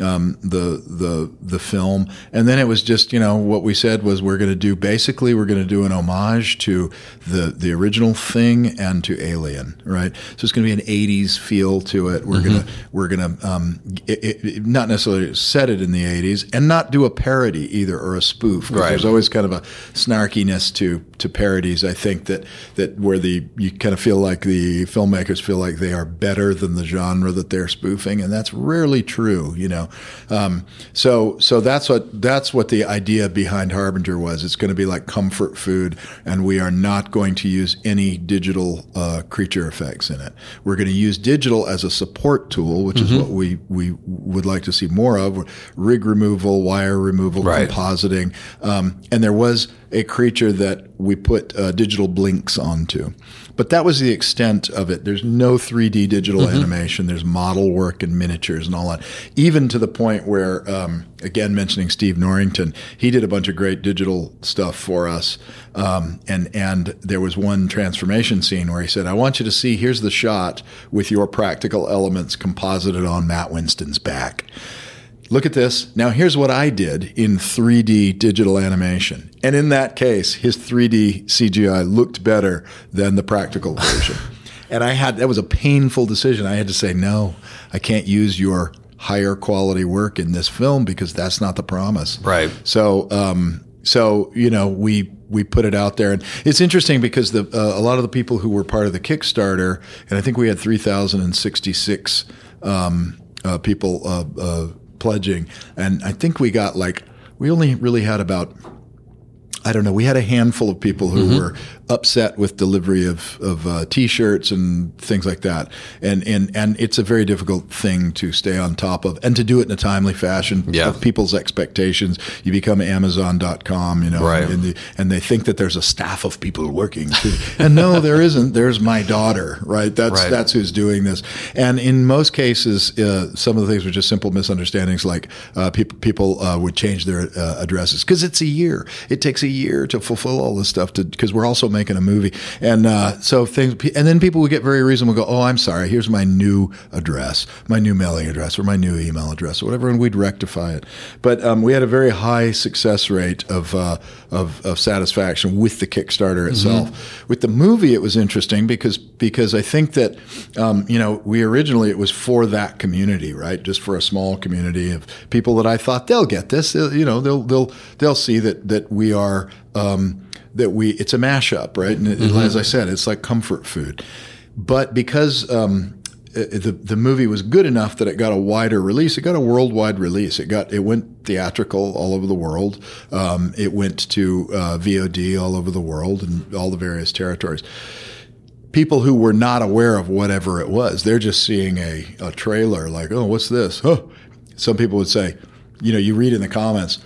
S2: um, the the the film, and then it was just you know what we said was we're going to do basically we're going to do an homage to the the original thing and to Alien, right? So it's going to be an '80s feel to it. We're gonna we're gonna um, it, it, not necessarily set it in the '80s and not do a parody either or a spoof.
S4: Right.
S2: There's always kind of a snarkiness to to parodies. I think that that where the you kind of feel like the filmmakers feel like they are better than the genre that they're spoofing, and that's rarely true. You know, um, so so that's what that's what the idea behind Harbinger was. It's going to be like comfort food, and we are not going to use any digital uh, creature effects in it. We're going to use digital as a support tool, which is what we we would like to see more of: rig removal, wire removal,
S4: Right.
S2: compositing. Um, and there was a creature that we put uh, digital blinks onto. But that was the extent of it. There's no 3D digital animation. There's model work and miniatures and all that. Even to the point where, um, again, mentioning Steve Norrington, he did a bunch of great digital stuff for us. Um, and and there was one transformation scene where he said, "I want you to see. Here's the shot with your practical elements composited on Matt Winston's back." Look at this. Now, here's what I did in 3D digital animation. And in that case, his 3D CGI looked better than the practical version. and I had, that was a painful decision. I had to say, no, I can't use your higher quality work in this film because that's not the promise.
S4: Right.
S2: So, um, so you know, we we put it out there, and it's interesting because the uh, a lot of the people who were part of the Kickstarter, and I think we had three thousand and sixty six um, uh, people uh, uh, pledging, and I think we got like we only really had about I don't know. We had a handful of people who mm-hmm. were upset with delivery of, of uh, T-shirts and things like that, and and and it's a very difficult thing to stay on top of and to do it in a timely fashion
S4: Yeah.
S2: of people's expectations. You become Amazon.com, you know,
S4: Right.
S2: and, the, and they think that there's a staff of people working, to, and no, there isn't. There's my daughter, right? That's
S4: Right.
S2: that's who's doing this, and in most cases, uh, some of the things were just simple misunderstandings, like uh, people people uh, would change their uh, addresses because it's a year. It takes a year to fulfill all this stuff because we're also making a movie, and uh, so things. And then people would get very reasonable. Go, oh, I'm sorry. Here's my new address, my new mailing address, or my new email address, or whatever, and we'd rectify it. But um, we had a very high success rate of uh, of, of satisfaction with the Kickstarter itself. With the movie, it was interesting because because I think that um, you know we originally it was for that community, right? Just for a small community of people that I thought they'll get this. You know, they'll they'll they'll see that that we are. Um, that we it's a mashup, right? And it- as I said, it's like comfort food. But because um, uh, the the movie was good enough that it got a wider release. It got a worldwide release. It got it went theatrical all over the world. Um, it went to uh, VOD all over the world and all the various territories. People who were not aware of whatever it was, they're just seeing a, a trailer like, oh, what's this? Huh. Some people would say, you know, you read in the comments,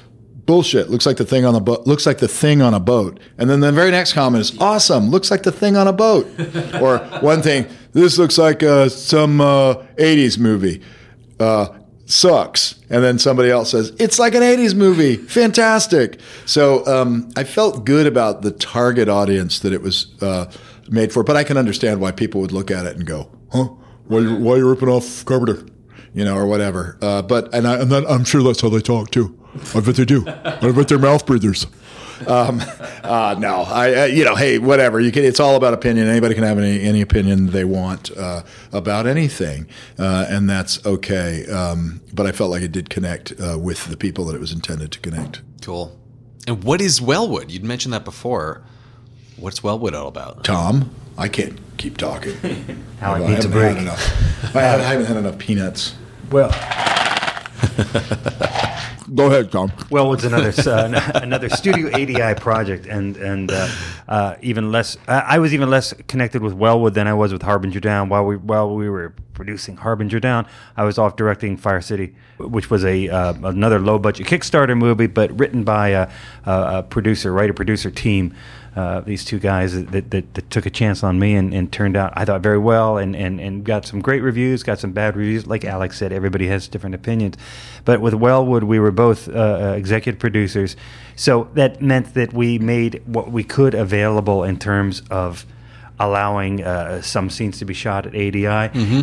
S2: bullshit. Looks like the thing on the boat. Looks like the thing on a boat. And then the very next comment is awesome. Looks like the thing on a boat. or one thing. This looks like uh, some uh, '80s movie. Uh, sucks. And then somebody else says it's like an '80s movie. Fantastic. So um, I felt good about the target audience that it was uh, made for. But I can understand why people would look at it and go, "Huh? Why why you ripping off Carpenter?" You know, or whatever. Uh, but and, I, and then I'm sure that's how they talk too. I bet they do. I bet they're mouth breathers. Um, uh, no, I, uh, you know, hey, whatever. You can. It's all about opinion. Anybody can have any any opinion they want uh, about anything, uh, and that's okay. Um, but I felt like it did connect uh, with the people that it was intended to connect.
S1: Cool. And what is Wellwood? You'd mentioned that before. What's Wellwood all about?
S2: Tom, I can't keep talking.
S3: Alec
S2: I
S3: needs a
S2: haven't
S3: break.
S2: enough. I haven't had enough peanuts.
S3: Well,
S2: Go ahead, Tom.
S3: well, it's another uh, another Studio ADI project, and and uh, uh, even less. I was even less connected with Wellwood than I was with Harbinger Down. While we while we were producing Harbinger Down, I was off directing Fire City, which was a uh, another low budget Kickstarter movie, but written by a, a, a producer, writer producer team. Uh, these two guys that, that, that took a chance on me and, and turned out, I thought, very well and, and, and got some great reviews, got some bad reviews. Like Alex said, everybody has different opinions. But with Wellwood, we were both uh, uh, executive producers. So that meant that we made what we could available in terms of allowing uh, some scenes to be shot at ADI.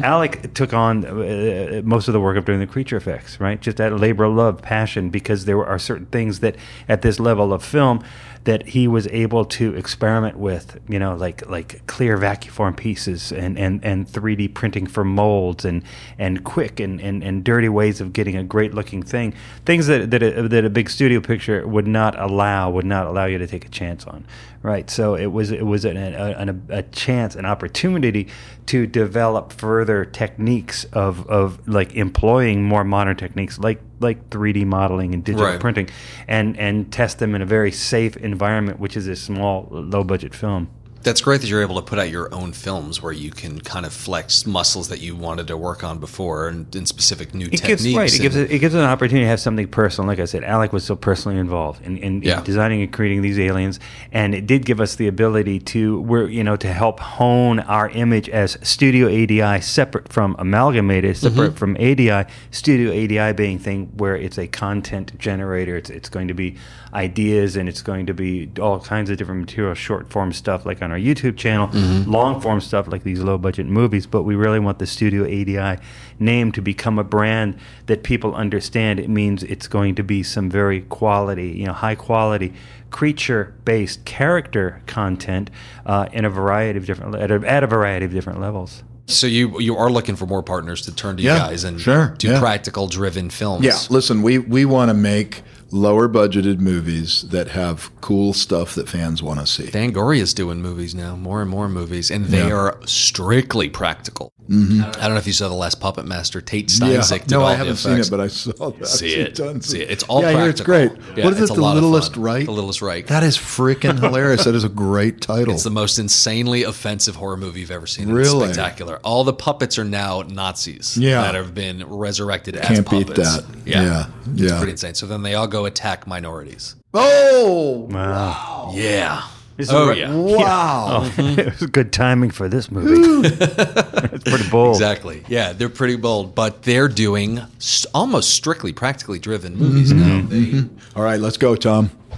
S3: Alec took on uh, most of the work of doing the creature effects, right? Just that labor of love, passion, because there are certain things that at this level of film that he was able to experiment with, you know, like like clear vacuform pieces and, and, and 3D printing for molds and and quick and, and, and dirty ways of getting a great looking thing. Things that that a, that a big studio picture would not allow would not allow you to take a chance on, right? So it was it was an, an, a, a chance, an opportunity to develop further techniques of, of like employing more modern techniques like like 3D modeling and digital
S1: Right.
S3: printing and and test them in a very safe environment which is a small low budget film.
S1: That's great that you're able to put out your own films where you can kind of flex muscles that you wanted to work on before and, and specific new
S3: It
S1: techniques.
S3: gives right. It gives it, it gives an opportunity to have something personal. Like I said, Alec was so personally involved in, in,
S1: Yeah.
S3: in designing and creating these aliens, and it did give us the ability to we're you know to help hone our image as Studio ADI, separate from Amalgamated, mm-hmm. separate from ADI. Studio ADI being thing where it's a content generator. It's it's going to be ideas and it's going to be all kinds of different material, short form stuff like on our YouTube channel, long form stuff like these low budget movies. But we really want the Studio ADI name to become a brand that people understand. It means it's going to be some very quality, you know, high quality creature based character content uh, in a variety of different at a, at a variety of different levels.
S1: So you you are looking for more partners to turn to you guys and
S2: sure,
S1: do
S2: yeah.
S1: practical driven films.
S2: Yeah, listen, we we want to make lower budgeted movies that have cool stuff that fans want to see.
S1: Fangoria's doing movies now, more and more movies, and they
S2: Yeah.
S1: are strictly practical. Mm-hmm. I don't know if you saw the last Puppet Master, Tate Steinsiek. did
S2: no, I haven't seen it, but I saw that.
S1: See it. See it. It's all
S2: yeah, hear it's great.
S1: Yeah,
S2: what is it? The Littlest. Right?
S1: The Littlest Reich.
S2: That is freaking hilarious. that is a great title.
S1: It's the most insanely offensive horror movie you've ever seen.
S2: Really?
S1: It's spectacular. All the puppets are now Nazis
S2: Yeah.
S1: that have been resurrected as puppets.
S2: Can't beat that.
S1: Yeah.
S2: Yeah,
S1: It's
S2: yeah.
S1: pretty insane. So then they all go attack minorities.
S2: oh,
S3: Wow.
S1: Yeah.
S3: This
S1: Oh,
S3: right-
S1: yeah.
S2: wow.
S3: it was good timing for this movie. it's pretty bold.
S1: Exactly. Yeah, they're pretty bold, but they're doing st- almost strictly practically driven movies now. They
S2: All right, let's go, Tom.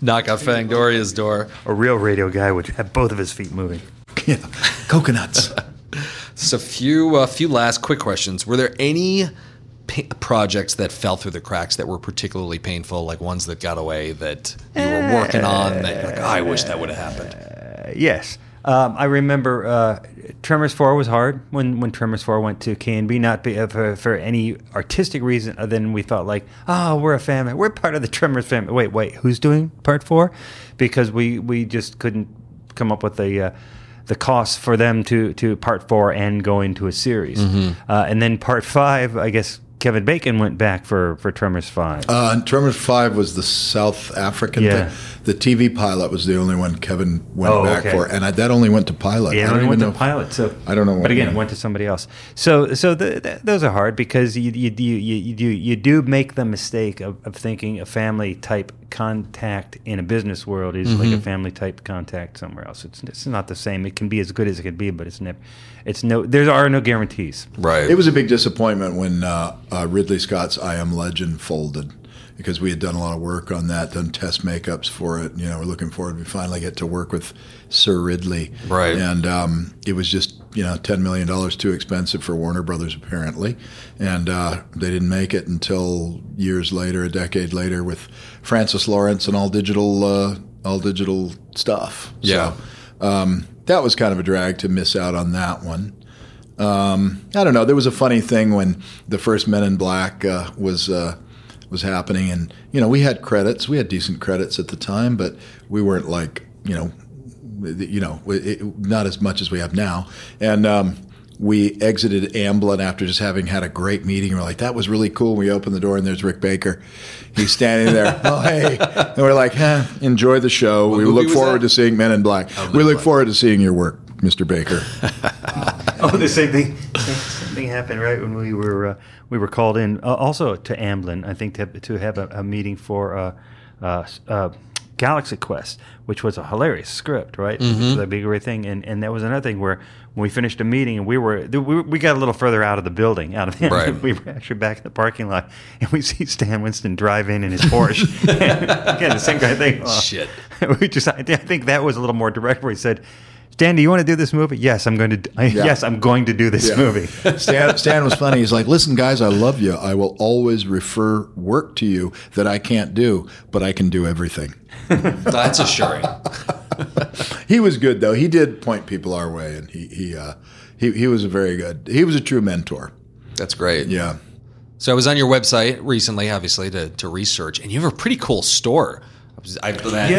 S1: knock on Fangoria's door.
S3: A real radio guy would have both of his feet moving.
S2: Yeah, coconuts.
S1: So, a few, uh, few last quick questions. Were there any pa- projects that fell through the cracks that were particularly painful, like ones that got away that you were working on? That you're like, oh, I wish that would have happened.
S3: Uh, yes. Um, I remember uh, Tremors 4 was hard when, when Tremors 4 went to KNB, not be, uh, for, for any artistic reason other than we felt like, oh, we're a family. We're part of the Tremors family. Wait, wait, who's doing part 4? Because we, we just couldn't come up with a... Uh, the cost for them to to part four and go into a series,
S2: Mm-hmm.
S3: uh, and then part five, I guess Kevin Bacon went back for for Tremors five.
S2: Uh, Tremors Five was the South African
S3: Yeah.
S2: thing. The TV pilot was the only one Kevin went
S3: Oh,
S2: back
S3: okay.
S2: for, and I, that only went to pilot.
S3: Yeah,
S2: I don't
S3: only went
S2: know
S3: to pilot. So
S2: I don't know what-
S3: but again,
S2: yeah.
S3: it went to somebody else. So, so the, the, those are hard because you you you you, you, do, you do make the mistake of, of thinking a family type contact in a business world is like
S2: Mm-hmm.
S3: a family type contact somewhere else. It's it's not the same. It can be as good as it can be, but it's never. It's no. There are no guarantees.
S4: Right.
S2: It was a big disappointment when uh, uh, Ridley Scott's I Am Legend folded because we had done a lot of work on that, done test makeups for it. You know, we're looking forward. We finally get to work with Sir Ridley,
S4: Right.
S2: And um, it was just you know ten million dollars too expensive for Warner Brothers apparently, and uh, they didn't make it until years later, a decade later, with Francis Lawrence and all digital, uh, all digital stuff.
S4: Yeah.
S2: So, um, that was kind of a drag to miss out on that one. Um, I don't know. There was a funny thing when the first Men in Black uh, was uh, was happening, and you know we had credits. We had decent credits at the time, but we weren't like you know, you know, it, not as much as we have now. And um, we exited Amblin after just having had a great meeting. We're like, that was really cool. We opened the door, and there's Rick Baker. He's standing there. oh, hey. And we're like, huh, enjoy the show. we look forward
S4: that?
S2: to seeing Men in Black.
S4: Men
S2: we look
S4: Black.
S2: forward to seeing your work, Mr. Baker.
S3: Oh, the same thing. Same, same thing happened right when we were uh, we were called in uh, also to Amblin. I think to have, to have a, a meeting for uh, uh, uh, Galaxy Quest, which was a hilarious script, right? Was a big great thing, and and that was another thing where when we finished a meeting and we were we, we got a little further out of the building, out of the
S4: Right.
S3: we were actually back in the parking lot, and we see Stan Winston drive in in his Porsche. Again, the same kind of thing. Uh,
S4: Shit.
S3: we just I think that was a little more direct where he said. Stan, do you want to do this movie? Yes, I'm going to. d- Yes, I'm going to do this
S2: Yeah.
S3: movie.
S2: Stan, Stan was funny. He's like, listen, guys, I love you. I will always refer work to you that I can't do, but I can do everything.
S4: That's assuring.
S2: He was good, though. He did point people our way, and he he uh, he, he was a very good. He was a true mentor.
S4: That's great.
S2: Yeah.
S4: So I was on your website recently, obviously, to, to research, and you have a pretty cool store. I was- I, that,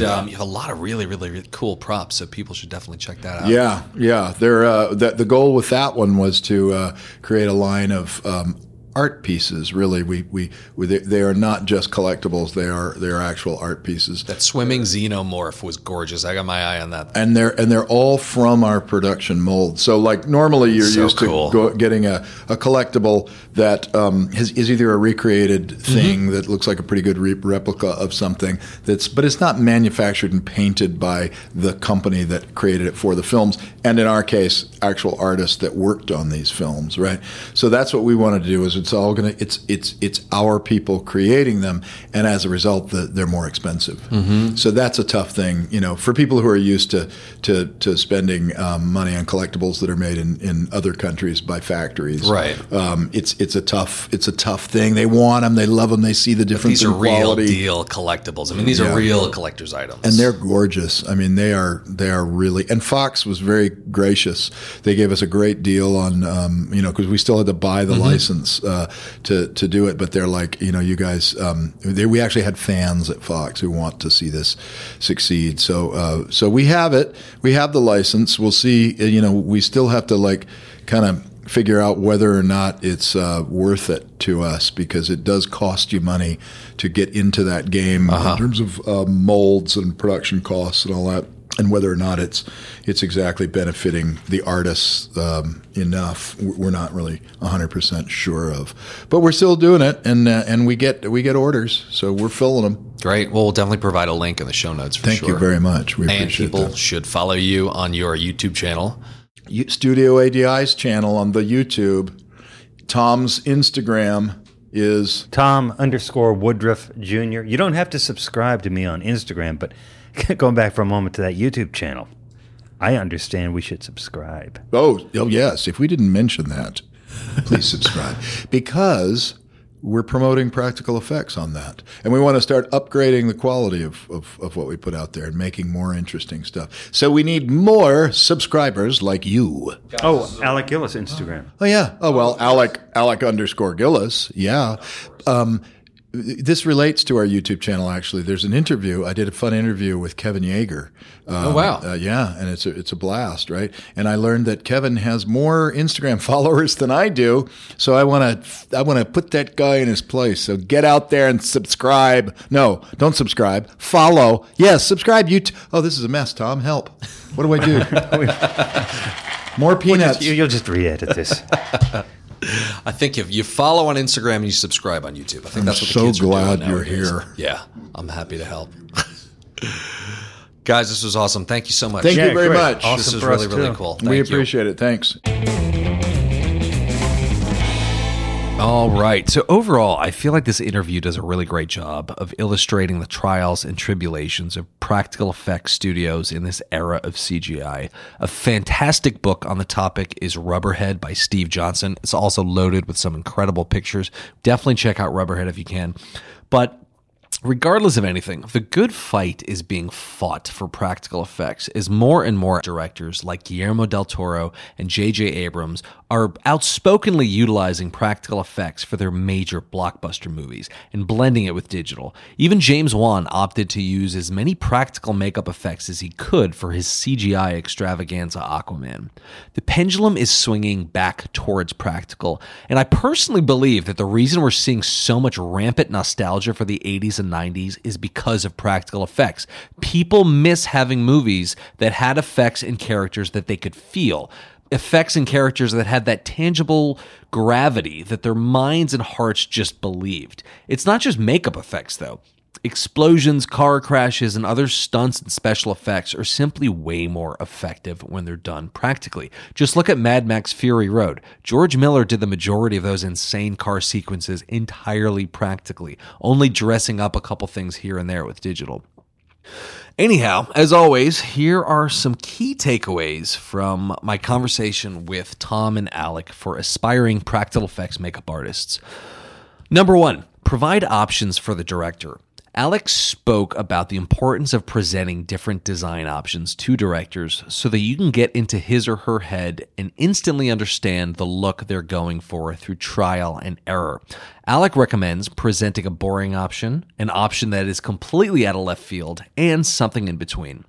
S3: Yeah.
S4: um, you have a lot of really, really, really cool props, so people should definitely check that out.
S2: Yeah, yeah. There, uh, the, the goal with that one was to uh, create a line of um, art pieces. Really, we, we, we they, they are not just collectibles; they are they are actual art pieces.
S4: That swimming xenomorph was gorgeous. I got my eye on that.
S2: and they're and they're all from our production mold. So like normally you're
S4: So
S2: used
S4: cool.
S2: to go, getting a, a collectible that um, has, is either a recreated
S4: Mm-hmm.
S2: thing that looks like a pretty good re- replica of something that's but it's not manufactured and painted by the company that created it for the films and in our case actual artists that worked on these films right so that's what we wanted to do is it's all gonna it's it's it's our people creating them and as a result the, they're more expensive
S4: Mm-hmm.
S2: so that's a tough thing you know for people who are used to to, to spending um, money on collectibles that are made in, in other countries by factories
S4: Right.
S2: um, it's it's a tough it's a tough thing they want them they love them they see the difference
S4: These are real deal collectibles. I mean, these
S2: Yeah.
S4: are real collector's items.
S2: and they're gorgeous. I mean, they are they are really. And Fox was very gracious. They gave us a great deal on, um, you know, because we still had to buy the license uh, to to do it. But they're like, you know, you guys. Um, they, we actually had fans at Fox who want to see this succeed. So uh, so we have it. We have the license. We'll see. uh, You know, we still have to like kind of figure out whether or not it's uh, worth it to us because it does cost you money to get into that game in terms of uh, molds and production costs and all that, and whether or not it's it's exactly benefiting the artists um, enough. We're not really 100 percent sure of, but we're still doing it, and uh, and we get we get orders, so we're filling them.
S4: Great. Well, we'll definitely provide a link in the show notes for
S2: Thank
S4: sure.
S2: you very much. We
S4: And
S2: appreciate
S4: people
S2: that.
S4: should follow you on your YouTube channel.
S2: Studio ADI's channel on the YouTube. Tom's Instagram is
S3: Tom underscore Woodruff Jr. You don't have to subscribe to me on Instagram, but going back for a moment to that YouTube channel, I understand we should subscribe.
S2: Oh, oh yes. If we didn't mention that, please subscribe because we're promoting practical effects on that, and we want to start upgrading the quality of, of, of what we put out there and making more interesting stuff. So we need more subscribers like you.
S3: Oh, Alec Gillis Instagram.
S2: Oh yeah. Oh well, Alec Alec underscore Gillis. Yeah. Um, This relates to our YouTube channel. Actually, there's an interview. I did a fun interview with Kevin Yagher. Um,
S4: Oh, wow.
S2: Uh, yeah, and it's a, it's a blast, right? And I learned that Kevin has more Instagram followers than I do. So I want to I want to put that guy in his place. So get out there and subscribe. No, don't subscribe. Follow. Yes, subscribe. You. T- oh, this is a mess. Tom, help. What do I do? more peanuts.
S3: You, you'll just re-edit this.
S4: I think if you follow on Instagram and you subscribe on YouTube, I think that's what the
S2: so
S4: kids are
S2: glad
S4: doing
S2: you're
S4: nowadays.
S2: here.
S4: Yeah, I'm happy to help. Guys, this was awesome. Thank you so much.
S2: Thank
S3: Yeah,
S2: you very
S3: great.
S2: much.
S3: Awesome
S4: This is really, really
S3: too.
S4: cool. Thank
S2: we
S4: you.
S2: appreciate it. Thanks.
S1: All right. So overall, I feel like this interview does a really great job of illustrating the trials and tribulations of practical effects studios in this era of CGI. A fantastic book on the topic is Rubberhead by Steve Johnson. It's also loaded with some incredible pictures. Definitely check out Rubberhead if you can. But Regardless of anything, the good fight is being fought for practical effects as more and more directors like Guillermo del Toro and J.J. Abrams are outspokenly utilizing practical effects for their major blockbuster movies and blending it with digital. Even James Wan opted to use as many practical makeup effects as he could for his CGI extravaganza Aquaman. The pendulum is swinging back towards practical, and I personally believe that the reason we're seeing so much rampant nostalgia for the 80s and 90s is because of practical effects. People miss having movies that had effects and characters that they could feel. Effects and characters that had that tangible gravity that their minds and hearts just believed. It's not just makeup effects, though. Explosions, car crashes, and other stunts and special effects are simply way more effective when they're done practically. Just look at Mad Max Fury Road. George Miller did the majority of those insane car sequences entirely practically, only dressing up a couple things here and there with digital. Anyhow, as always, here are some key takeaways from my conversation with Tom and Alec for aspiring practical effects makeup artists. Number one, provide options for the director. Alex spoke about the importance of presenting different design options to directors so that you can get into his or her head and instantly understand the look they're going for through trial and error. Alec recommends presenting a boring option, an option that is completely out of left field, and something in between.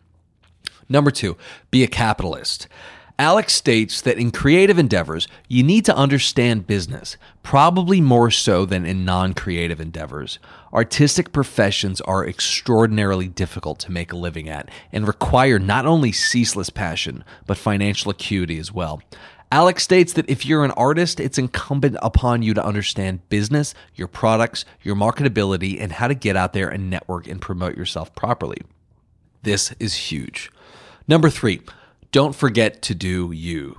S1: Number two, be a capitalist. Alex states that in creative endeavors, you need to understand business, probably more so than in non creative endeavors. Artistic professions are extraordinarily difficult to make a living at and require not only ceaseless passion, but financial acuity as well. Alex states that if you're an artist, it's incumbent upon you to understand business, your products, your marketability, and how to get out there and network and promote yourself properly. This is huge. Number three, don't forget to do you.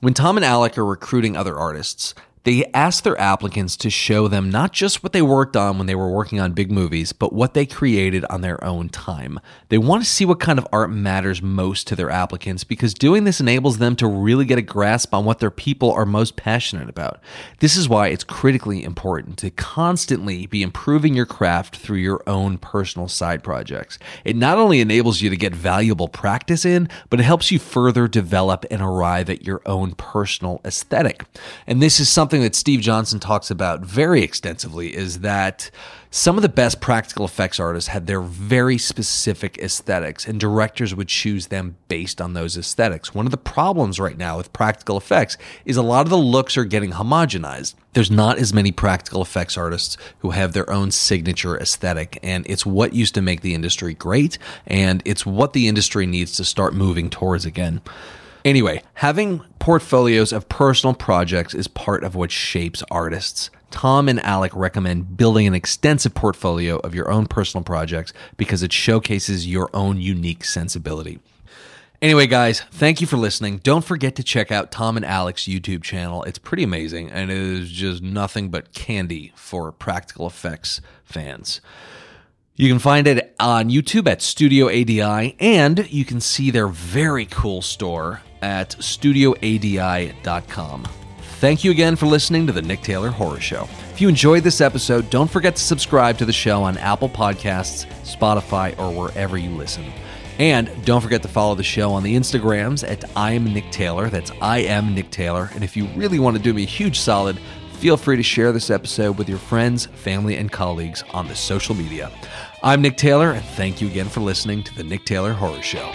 S1: When Tom and Alec are recruiting other artists, they ask their applicants to show them not just what they worked on when they were working on big movies, but what they created on their own time. They want to see what kind of art matters most to their applicants because doing this enables them to really get a grasp on what their people are most passionate about. This is why it's critically important to constantly be improving your craft through your own personal side projects. It not only enables you to get valuable practice in, but it helps you further develop and arrive at your own personal aesthetic. And this is something that Steve Johnson talks about very extensively is that some of the best practical effects artists had their very specific aesthetics, and directors would choose them based on those aesthetics. One of the problems right now with practical effects is a lot of the looks are getting homogenized. There's not as many practical effects artists who have their own signature aesthetic, and it's what used to make the industry great, and it's what the industry needs to start moving towards again. Anyway, having portfolios of personal projects is part of what shapes artists. Tom and Alec recommend building an extensive portfolio of your own personal projects because it showcases your own unique sensibility. Anyway, guys, thank you for listening. Don't forget to check out Tom and Alec's YouTube channel. It's pretty amazing, and it is just nothing but candy for practical effects fans. You can find it on YouTube at Studio ADI, and you can see their very cool store at studioadi.com. Thank you again for listening to the Nick Taylor Horror Show. If you enjoyed this episode, don't forget to subscribe to the show on Apple Podcasts, Spotify, or wherever you listen. And don't forget to follow the show on the Instagrams at I am Nick Taylor. That's I am Nick Taylor. And if you really want to do me a huge solid, feel free to share this episode with your friends, family, and colleagues on the social media. I'm Nick Taylor, and thank you again for listening to the Nick Taylor Horror Show.